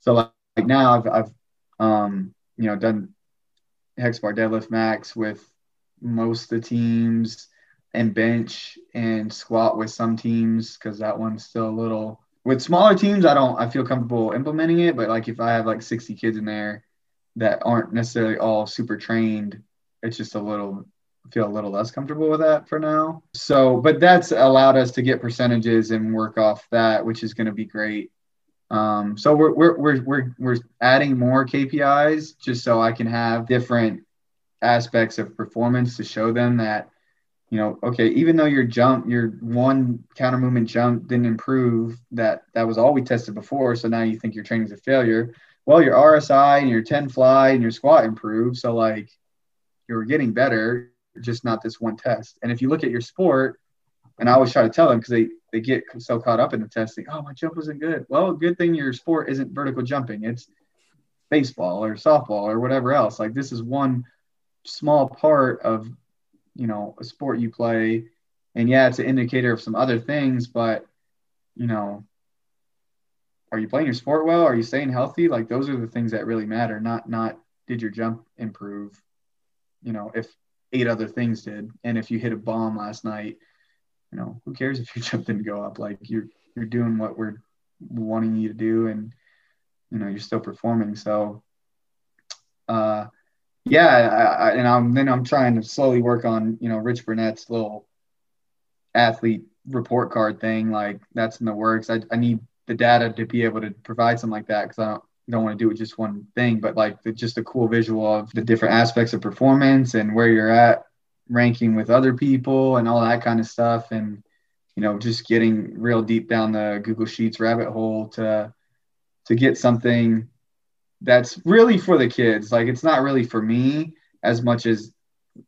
So like, like now I've, I've um, you know done hex bar deadlift max with most of the teams and bench and squat with some teams because that one's still a little with smaller teams I don't I feel comfortable implementing it but like if I have like 60 kids in there that aren't necessarily all super trained it's just a little feel a little less comfortable with that for now. So, but that's allowed us to get percentages and work off that, which is going to be great. Um, so we're, we're, we're, we're, we're adding more KPIs just so I can have different aspects of performance to show them that, you know, okay, even though your jump, your one counter movement jump didn't improve, that that was all we tested before. So now you think your training's a failure. Well, your RSI and your 10 fly and your squat improved. So like you're getting better just not this one test. And if you look at your sport, and I always try to tell them because they they get so caught up in the testing. Oh, my jump wasn't good. Well, good thing your sport isn't vertical jumping. It's baseball or softball or whatever else. Like this is one small part of you know a sport you play and yeah it's an indicator of some other things but you know are you playing your sport well are you staying healthy like those are the things that really matter not not did your jump improve you know if eight other things did. And if you hit a bomb last night you know who cares if your jump didn't go up? Like you're you're doing what we're wanting you to do and you know you're still performing. So uh yeah I, I, and i'm then i'm trying to slowly work on you know rich burnett's little athlete report card thing. Like that's in the works. I, I need the data to be able to provide something like that because i don't don't want to do it just one thing but like the, just a cool visual of the different aspects of performance and where you're at ranking with other people and all that kind of stuff and you know just getting real deep down the google sheets rabbit hole to to get something that's really for the kids. Like it's not really for me as much as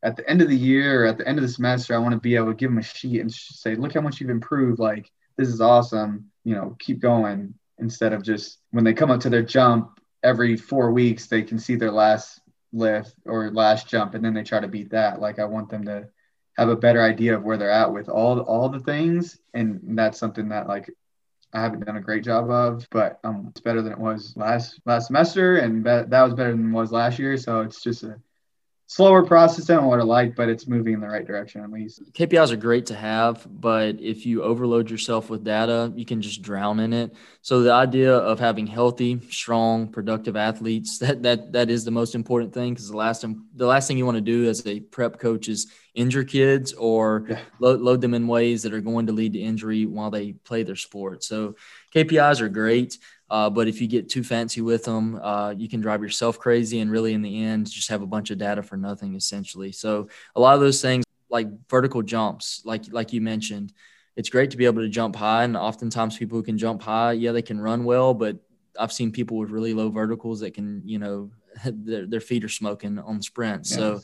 at the end of the year or at the end of the semester i want to be able to give them a sheet and say look how much you've improved. Like this is awesome. You know keep going instead of just when they come up to their jump every four weeks they can see their last lift or last jump and then they try to beat that like i want them to have a better idea of where they're at with all all the things and that's something that like I haven't done a great job of, but um, it's better than it was last last semester, and be- that was better than it was last year. So it's just a slower process than what I like, but it's moving in the right direction at least. KPIs are great to have, but if you overload yourself with data, you can just drown in it. So the idea of having healthy, strong, productive athletes that that that is the most important thing because the last the last thing you want to do as a prep coach is injure kids or yeah. load, load them in ways that are going to lead to injury while they play their sport. So KPIs are great. Uh, but if you get too fancy with them, uh, you can drive yourself crazy and really in the end just have a bunch of data for nothing essentially. So a lot of those things like vertical jumps, like like you mentioned, it's great to be able to jump high. And oftentimes people who can jump high, yeah, they can run well, but I've seen people with really low verticals that can, you know, their, their feet are smoking on sprints. Yes. So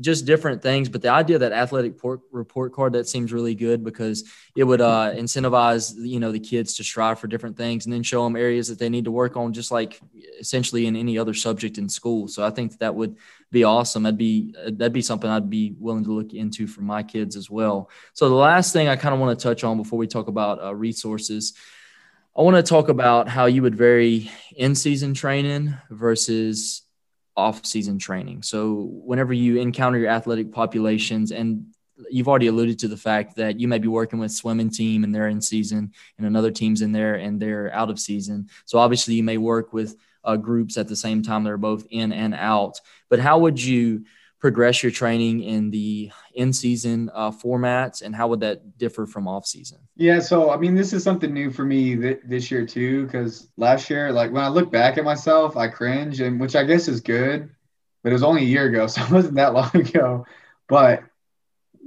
just different things. But the idea that athletic port, report card, that seems really good because it would uh, incentivize, you know, the kids to strive for different things and then show them areas that they need to work on, just like essentially in any other subject in school. So I think that, that would be awesome. That'd be, that'd be something I'd be willing to look into for my kids as well. So the last thing I kind of want to touch on before we talk about uh, resources I want to talk about how you would vary in season training versus off season training. So, whenever you encounter your athletic populations, and you've already alluded to the fact that you may be working with swimming team and they're in season, and another team's in there and they're out of season. So, obviously, you may work with uh, groups at the same time they're both in and out. But how would you progress your training in the in season uh, formats and how would that differ from off season yeah so i mean this is something new for me th- this year too because last year like when i look back at myself i cringe and which i guess is good but it was only a year ago so it wasn't that long ago. But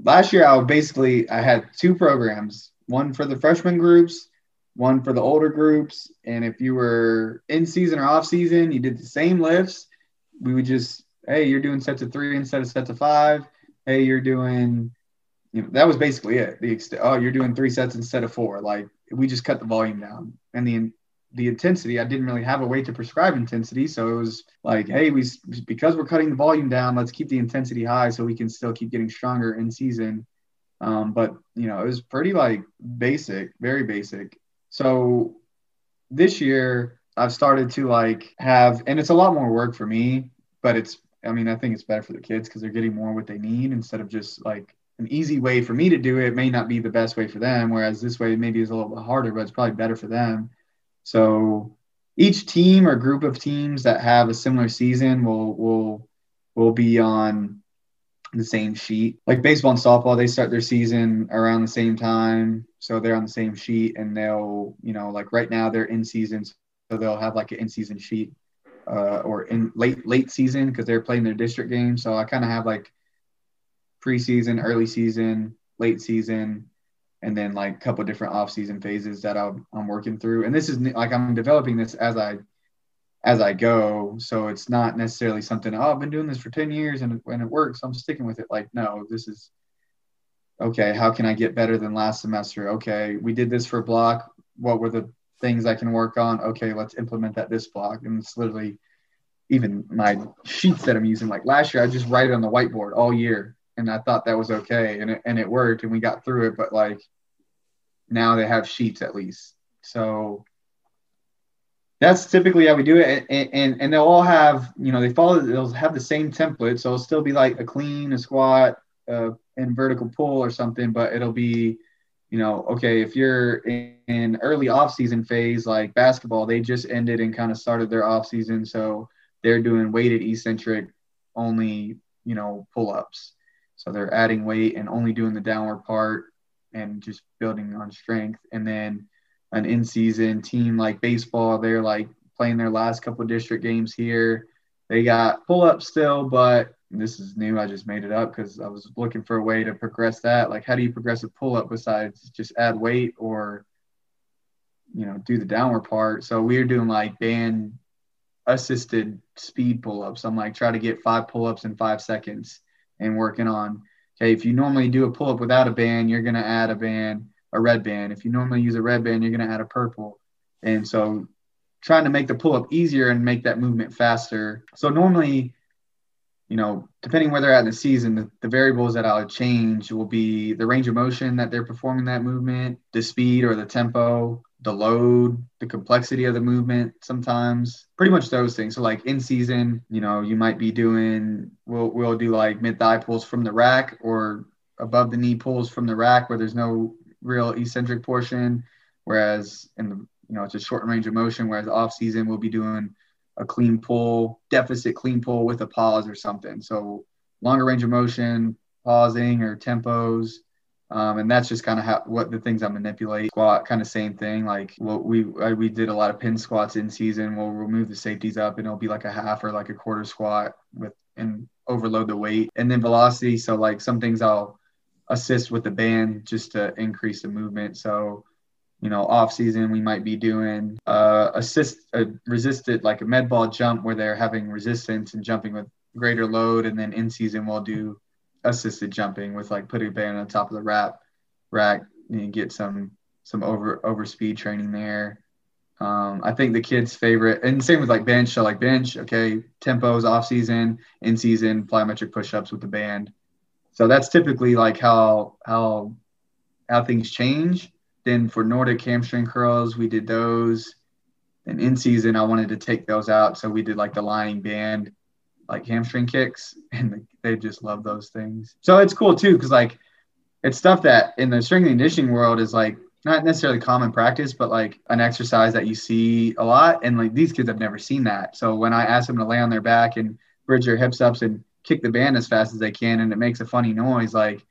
last year i basically i had two programs one for the freshman groups one for the older groups and if you were in season or off season you did the same lifts. We would just hey, you're doing sets of three instead of sets of five. Hey, you're doing, you know, that was basically it. The ext- oh, you're doing three sets instead of four. Like we just cut the volume down and the the intensity. I didn't really have a way to prescribe intensity, so it was like, hey, we because we're cutting the volume down, let's keep the intensity high so we can still keep getting stronger in season. Um, but you know, it was pretty like basic, very basic. So this year I've started to like have, and it's a lot more work for me, but it's I mean, I think it's better for the kids because they're getting more what they need instead of just like an easy way for me to do it may not be the best way for them. Whereas this way maybe is a little bit harder, but it's probably better for them. So each team or group of teams that have a similar season will will will be on the same sheet. Like baseball and softball, they start their season around the same time, so they're on the same sheet, and they'll you know like right now they're in season, so they'll have like an in season sheet uh, or in late late season because they're playing their district games. So I kind of have like preseason, early season, late season, and then like a couple different off season phases that I'm, I'm working through. And this is like I'm developing this as I as I go. So it's not necessarily something. Oh, I've been doing this for ten years and when it works, I'm sticking with it. Like no, this is okay. How can I get better than last semester? Okay, we did this for block. What were the things I can work on. Okay, let's implement that this block. And it's literally even my sheets that I'm using. Like last year, I just write it on the whiteboard all year. and I thought that was okay, and it, and it worked, and we got through it. But like now they have sheets at least, so that's typically how we do it. And, and, and they'll all have, you know, they follow, they'll have the same template. So it'll still be like a clean, a squat, uh, and vertical pull or something, but it'll be, you know, okay, if you're in, in early off season phase, like basketball, they just ended and kind of started their off season. So they're doing weighted eccentric only, you know, pull ups. So they're adding weight and only doing the downward part and just building on strength. And then, an in-season team like baseball. They're like playing their last couple district games here. They got pull ups still, but this is new. I just made it up because I was looking for a way to progress that. Like, how do you progress a pull-up besides just add weight or, you know, do the downward part? So we are doing like band assisted speed pull-ups. I'm like try to get five pull-ups in five seconds and working on. Okay, if you normally do a pull-up without a band, you're gonna add a band a red band. If you normally use a red band, you're going to add a purple. And so trying to make the pull up easier and make that movement faster. So normally, you know, depending where they're at in the season, the, the variables that I'll change will be the range of motion that they're performing that movement, the speed or the tempo, the load, the complexity of the movement sometimes, pretty much those things. So like in season, you know, you might be doing we'll we'll do like mid thigh pulls from the rack or above the knee pulls from the rack where there's no real eccentric portion, whereas in the you know it's a short range of motion. Whereas off season we'll be doing a clean pull, deficit clean pull with a pause or something. So longer range of motion, pausing or tempos. Um, and that's just kind of how what the things I manipulate. Squat, kind of same thing. Like what we we did a lot of pin squats in season. We'll remove the safeties up, and it'll be like a half or like a quarter squat with and overload the weight, and then velocity. So like some things I'll assist with the band just to increase the movement. So, you know, off season we might be doing uh, assist a resisted like a med ball jump where they're having resistance and jumping with greater load, and then in season we'll do assisted jumping with like putting a band on top of the wrap rack and get some some over over speed training there. Um, I think the kids' favorite, and same with like bench. So like bench, okay, tempos off season, in season, plyometric push-ups with the band. So that's typically like how how how things change. Then for Nordic hamstring curls, we did those. And in season, I wanted to take those out, so we did like the lying band, like hamstring kicks, and they just love those things. So it's cool too, because like it's stuff that in the strength and conditioning world is like not necessarily common practice, but like an exercise that you see a lot. And like these kids have never seen that. So when I ask them to lay on their back and bridge their hips ups and kick the band as fast as they can and it makes a funny noise like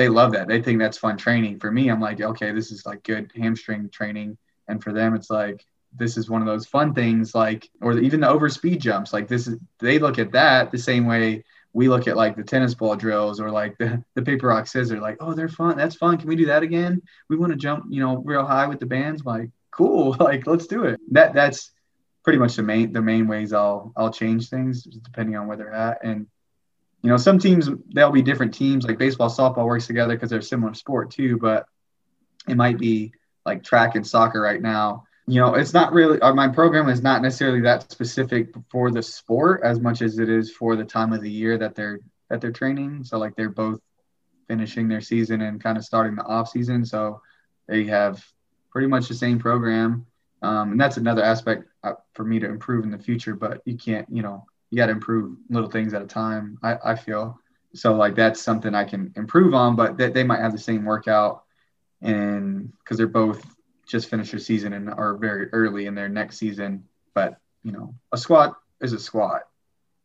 they love that. They think that's fun training. For me i'm like okay this is like good hamstring training. And for them it's like this is one of those fun things like or even the over speed jumps like this is they look at that the same way we look at like the tennis ball drills or like the, the paper rock scissors like oh they're fun. That's fun. Can we do that again? We want to jump you know real high with the bands. Like cool. Like let's do it. That that's pretty much the main the main ways i'll i'll change things depending on where they're at. And you know, some teams they'll be different teams. Like baseball, softball works together because they're similar sport too. But it might be like track and soccer right now. You know, it's not really uh, my program is not necessarily that specific for the sport as much as it is for the time of the year that they're that they're training. So like they're both finishing their season and kind of starting the off season. So they have pretty much the same program. Um, and that's another aspect uh, for me to improve in the future. But you can't, you know, you got to improve little things at a time. I, I feel so like that's something I can improve on, but they, they might have the same workout and because they're both just finished their season and are very early in their next season. But you know, a squat is a squat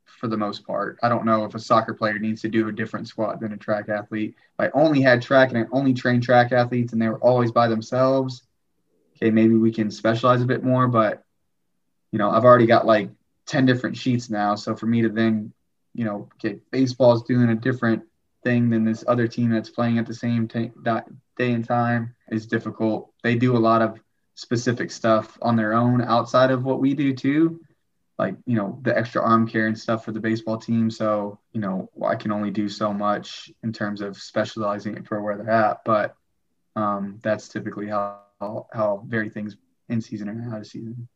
for the most part. I don't know if a soccer player needs to do a different squat than a track athlete. If I only had track and I only trained track athletes and they were always by themselves, okay, maybe we can specialize a bit more. But you know, I've already got like 10 different sheets now. So for me to then, you know, okay, baseball's doing a different thing than this other team that's playing at the same t- day and time is difficult. They do a lot of specific stuff on their own outside of what we do too. Like, you know, the extra arm care and stuff for the baseball team. So, you know, I can only do so much in terms of specializing it for where they're at. But um, that's typically how, how, how vary things in season and out of season.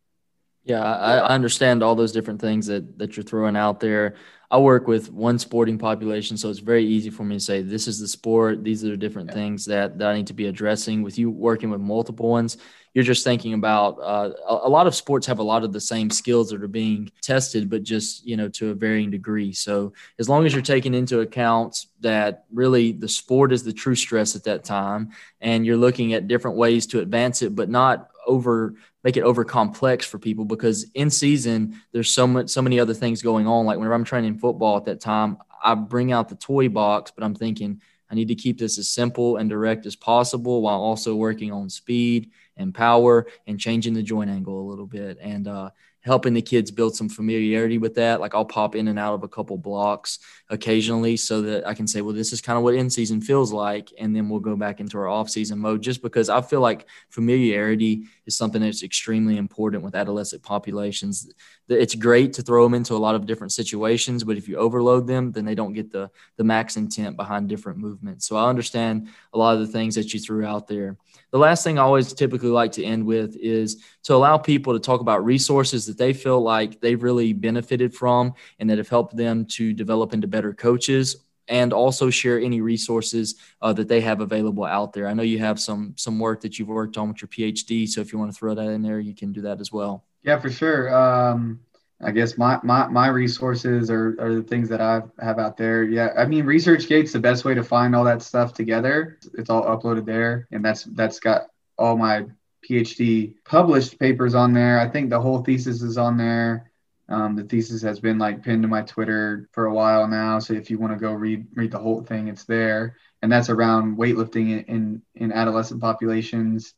Yeah, I, I understand all those different things that that you're throwing out there. I work with one sporting population, so it's very easy for me to say this is the sport. These are the different yeah. things that, that I need to be addressing. With you working with multiple ones, you're just thinking about uh, a, a, lot of sports have a lot of the same skills that are being tested, but just you know to a varying degree. So as long as you're taking into account that really the sport is the true stress at that time, and you're looking at different ways to advance it, but not over make it over complex for people because in season there's so much so many other things going on. Like whenever i'm training football at that time i bring out the toy box but i'm thinking i need to keep this as simple and direct as possible while also working on speed and power and changing the joint angle a little bit. And uh, helping the kids build some familiarity with that. Like I'll pop in and out of a couple blocks occasionally so that I can say, well, this is kind of what in season feels like. And then we'll go back into our off season mode just because I feel like familiarity is something that's extremely important with adolescent populations. It's great to throw them into a lot of different situations, but if you overload them, then they don't get the, the max intent behind different movements. So I understand a lot of the things that you threw out there. The last thing I always typically like to end with is to allow people to talk about resources that they feel like they've really benefited from and that have helped them to develop into better coaches and also share any resources uh, that they have available out there. I know you have some some work that you've worked on with your PhD, so if you want to throw that in there, you can do that as well. Yeah, for sure. Um, I guess my, my, my resources are, are the things that I have out there. Yeah, I mean, ResearchGate's the best way to find all that stuff together. It's all uploaded there, and that's that's got all my PhD published papers on there. I think the whole thesis is on there. Um, the thesis has been like pinned to my Twitter for a while now. So if you want to go read read the whole thing, it's there. And that's around weightlifting in in, in adolescent populations.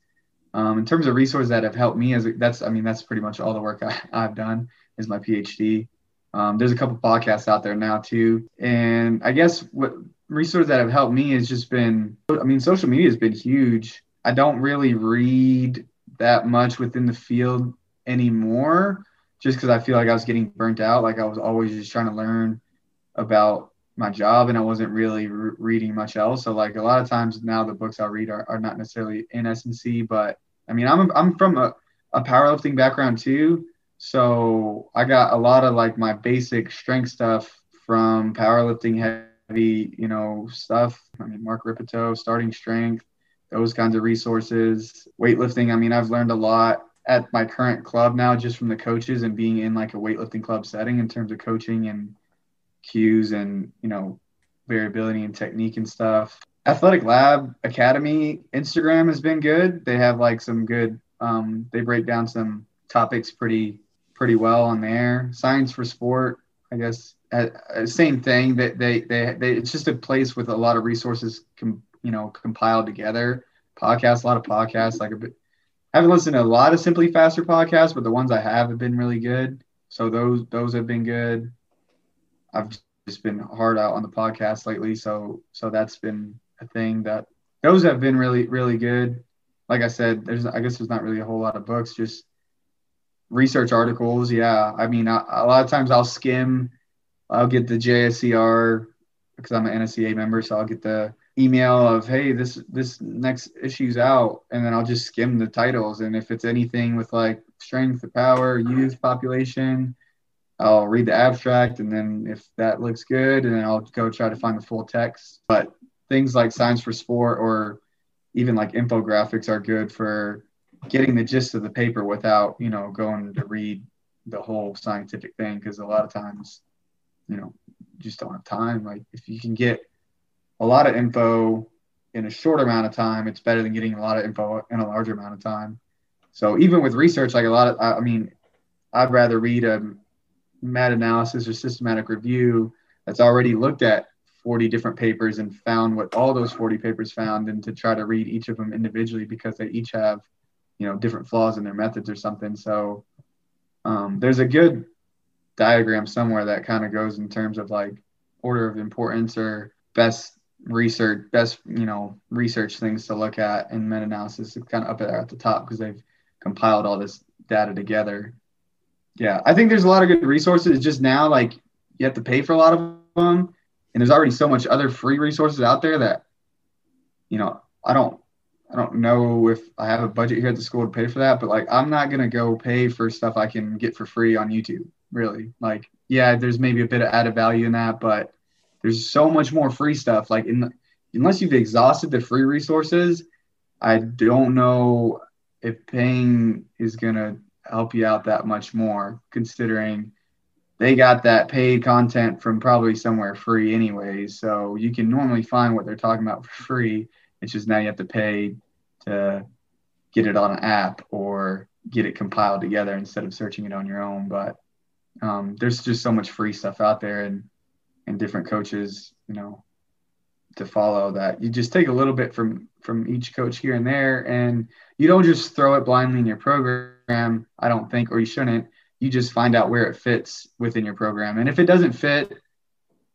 Um, in terms of resources that have helped me, as that's I mean that's pretty much all the work I, I've done is my PhD. Um, there's a couple podcasts out there now too, and I guess what resources that have helped me has just been I mean social media has been huge. I don't really read that much within the field anymore just because I feel like I was getting burnt out. Like I was always just trying to learn about my job and I wasn't really re- reading much else. So like a lot of times now the books I read are, are not necessarily in S&C, but I mean, I'm, I'm from a, a powerlifting background too. So I got a lot of like my basic strength stuff from powerlifting heavy, you know, stuff. I mean, Mark Rippetoe, starting strength, those kinds of resources. Weightlifting, I mean, I've learned a lot at my current club now just from the coaches and being in like a weightlifting club setting in terms of coaching and cues and, you know, variability and technique and stuff. Athletic Lab Academy Instagram has been good. They have like some good um, they break down some topics pretty pretty well on there. Science for Sport, I guess, uh, uh, same thing. That they, they they it's just a place with a lot of resources, com, you know, compiled together. Podcasts, a lot of podcasts, like a bit I haven't listened to a lot of SimpliFaster podcasts, but the ones I have have been really good. So those those have been good. I've just been hard out on the podcast lately, so so that's been a thing that those have been really really good. Like I said, there's I guess there's not really a whole lot of books, just research articles. Yeah, I mean, I, a lot of times I'll skim. I'll get the JSCR because I'm an NSCA member, so I'll get the email of hey this this next issue's out and then i'll just skim the titles and if it's anything with like strength power youth population i'll read the abstract and then if that looks good and then i'll go try to find the full text but things like science for sport or even like infographics are good for getting the gist of the paper without you know going to read the whole scientific thing because a lot of times you know just don't have time like if you can get a lot of info in a short amount of time, it's better than getting a lot of info in a larger amount of time. So even with research, like a lot of, I mean, I'd rather read a meta-analysis or systematic review that's already looked at 40 different papers and found what all those 40 papers found and to try to read each of them individually because they each have, you know, different flaws in their methods or something. So um, there's a good diagram somewhere that kind of goes in terms of like order of importance or best research best you know research things to look at in meta-analysis is kind of up there at the top because they've compiled all this data together yeah i think there's a lot of good resources just now like you have to pay for a lot of them and there's already so much other free resources out there that you know i don't I don't know if I have a budget here at the school to pay for that, but like I'm not gonna go pay for stuff I can get for free on YouTube. Really, like yeah, there's maybe a bit of added value in that, but there's so much more free stuff. Like in the, unless you've exhausted the free resources, I don't know if paying is gonna help you out that much more, considering they got that paid content from probably somewhere free anyways. So you can normally find what they're talking about for free. It's just now you have to pay to get it on an app or get it compiled together instead of searching it on your own. But um, there's just so much free stuff out there and and different coaches, you know, to follow that you just take a little bit from from each coach here and there and you don't just throw it blindly in your program i don't think or you shouldn't you just find out where it fits within your program. And if it doesn't fit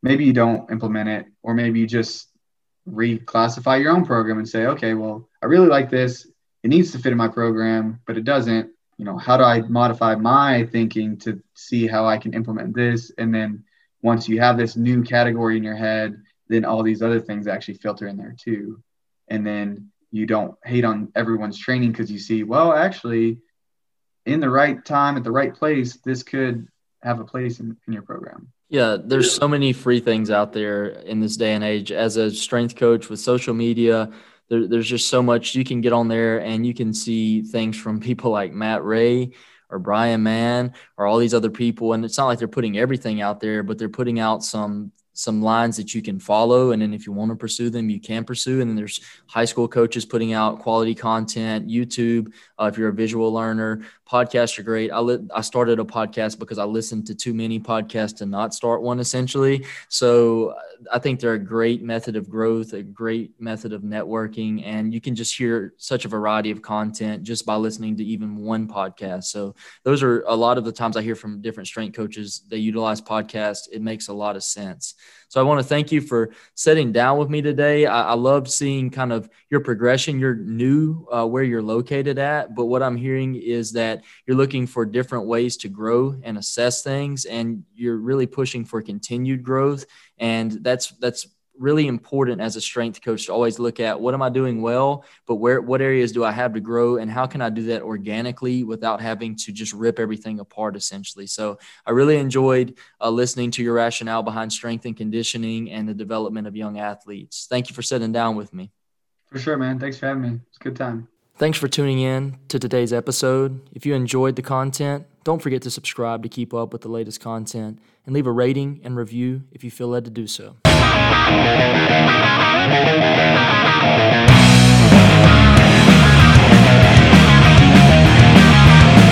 maybe you don't implement it or maybe you just reclassify your own program and say okay well i really like this. It needs to fit in my program but it doesn't. You know how do i modify my thinking to see how i can implement this? And then once you have this new category in your head then all these other things actually filter in there too. And then you don't hate on everyone's training because you see, well, actually, in the right time at the right place, this could have a place in, in your program. Yeah, there's so many free things out there in this day and age. As a strength coach with social media, there, there's just so much you can get on there and you can see things from people like Matt Ray or Brian Mann or all these other people. And it's not like they're putting everything out there, but they're putting out some some lines that you can follow and then if you want to pursue them you can pursue and then there's high school coaches putting out quality content youtube uh, if you're a visual learner podcasts are great. I, li- I started a podcast because i listened to too many podcasts to not start one essentially. So uh, i think they're a great method of growth a great method of networking and you can just hear such a variety of content just by listening to even one podcast. So those are a lot of the times i hear from different strength coaches. They utilize podcasts. It makes a lot of sense so I want to thank you for sitting down with me today. I, I love seeing kind of your progression. You're new uh, where you're located at, but what I'm hearing is that you're looking for different ways to grow and assess things, and you're really pushing for continued growth. And that's that's really important as a strength coach to always look at what am I doing well, but where what areas do I have to grow and how can I do that organically without having to just rip everything apart essentially. So I really enjoyed uh, listening to your rationale behind strength and conditioning and the development of young athletes. Thank you for sitting down with me. For sure, man. Thanks for having me. It's a good time. Thanks for tuning in to today's episode. If you enjoyed the content, don't forget to subscribe to keep up with the latest content and leave a rating and review if you feel led to do so.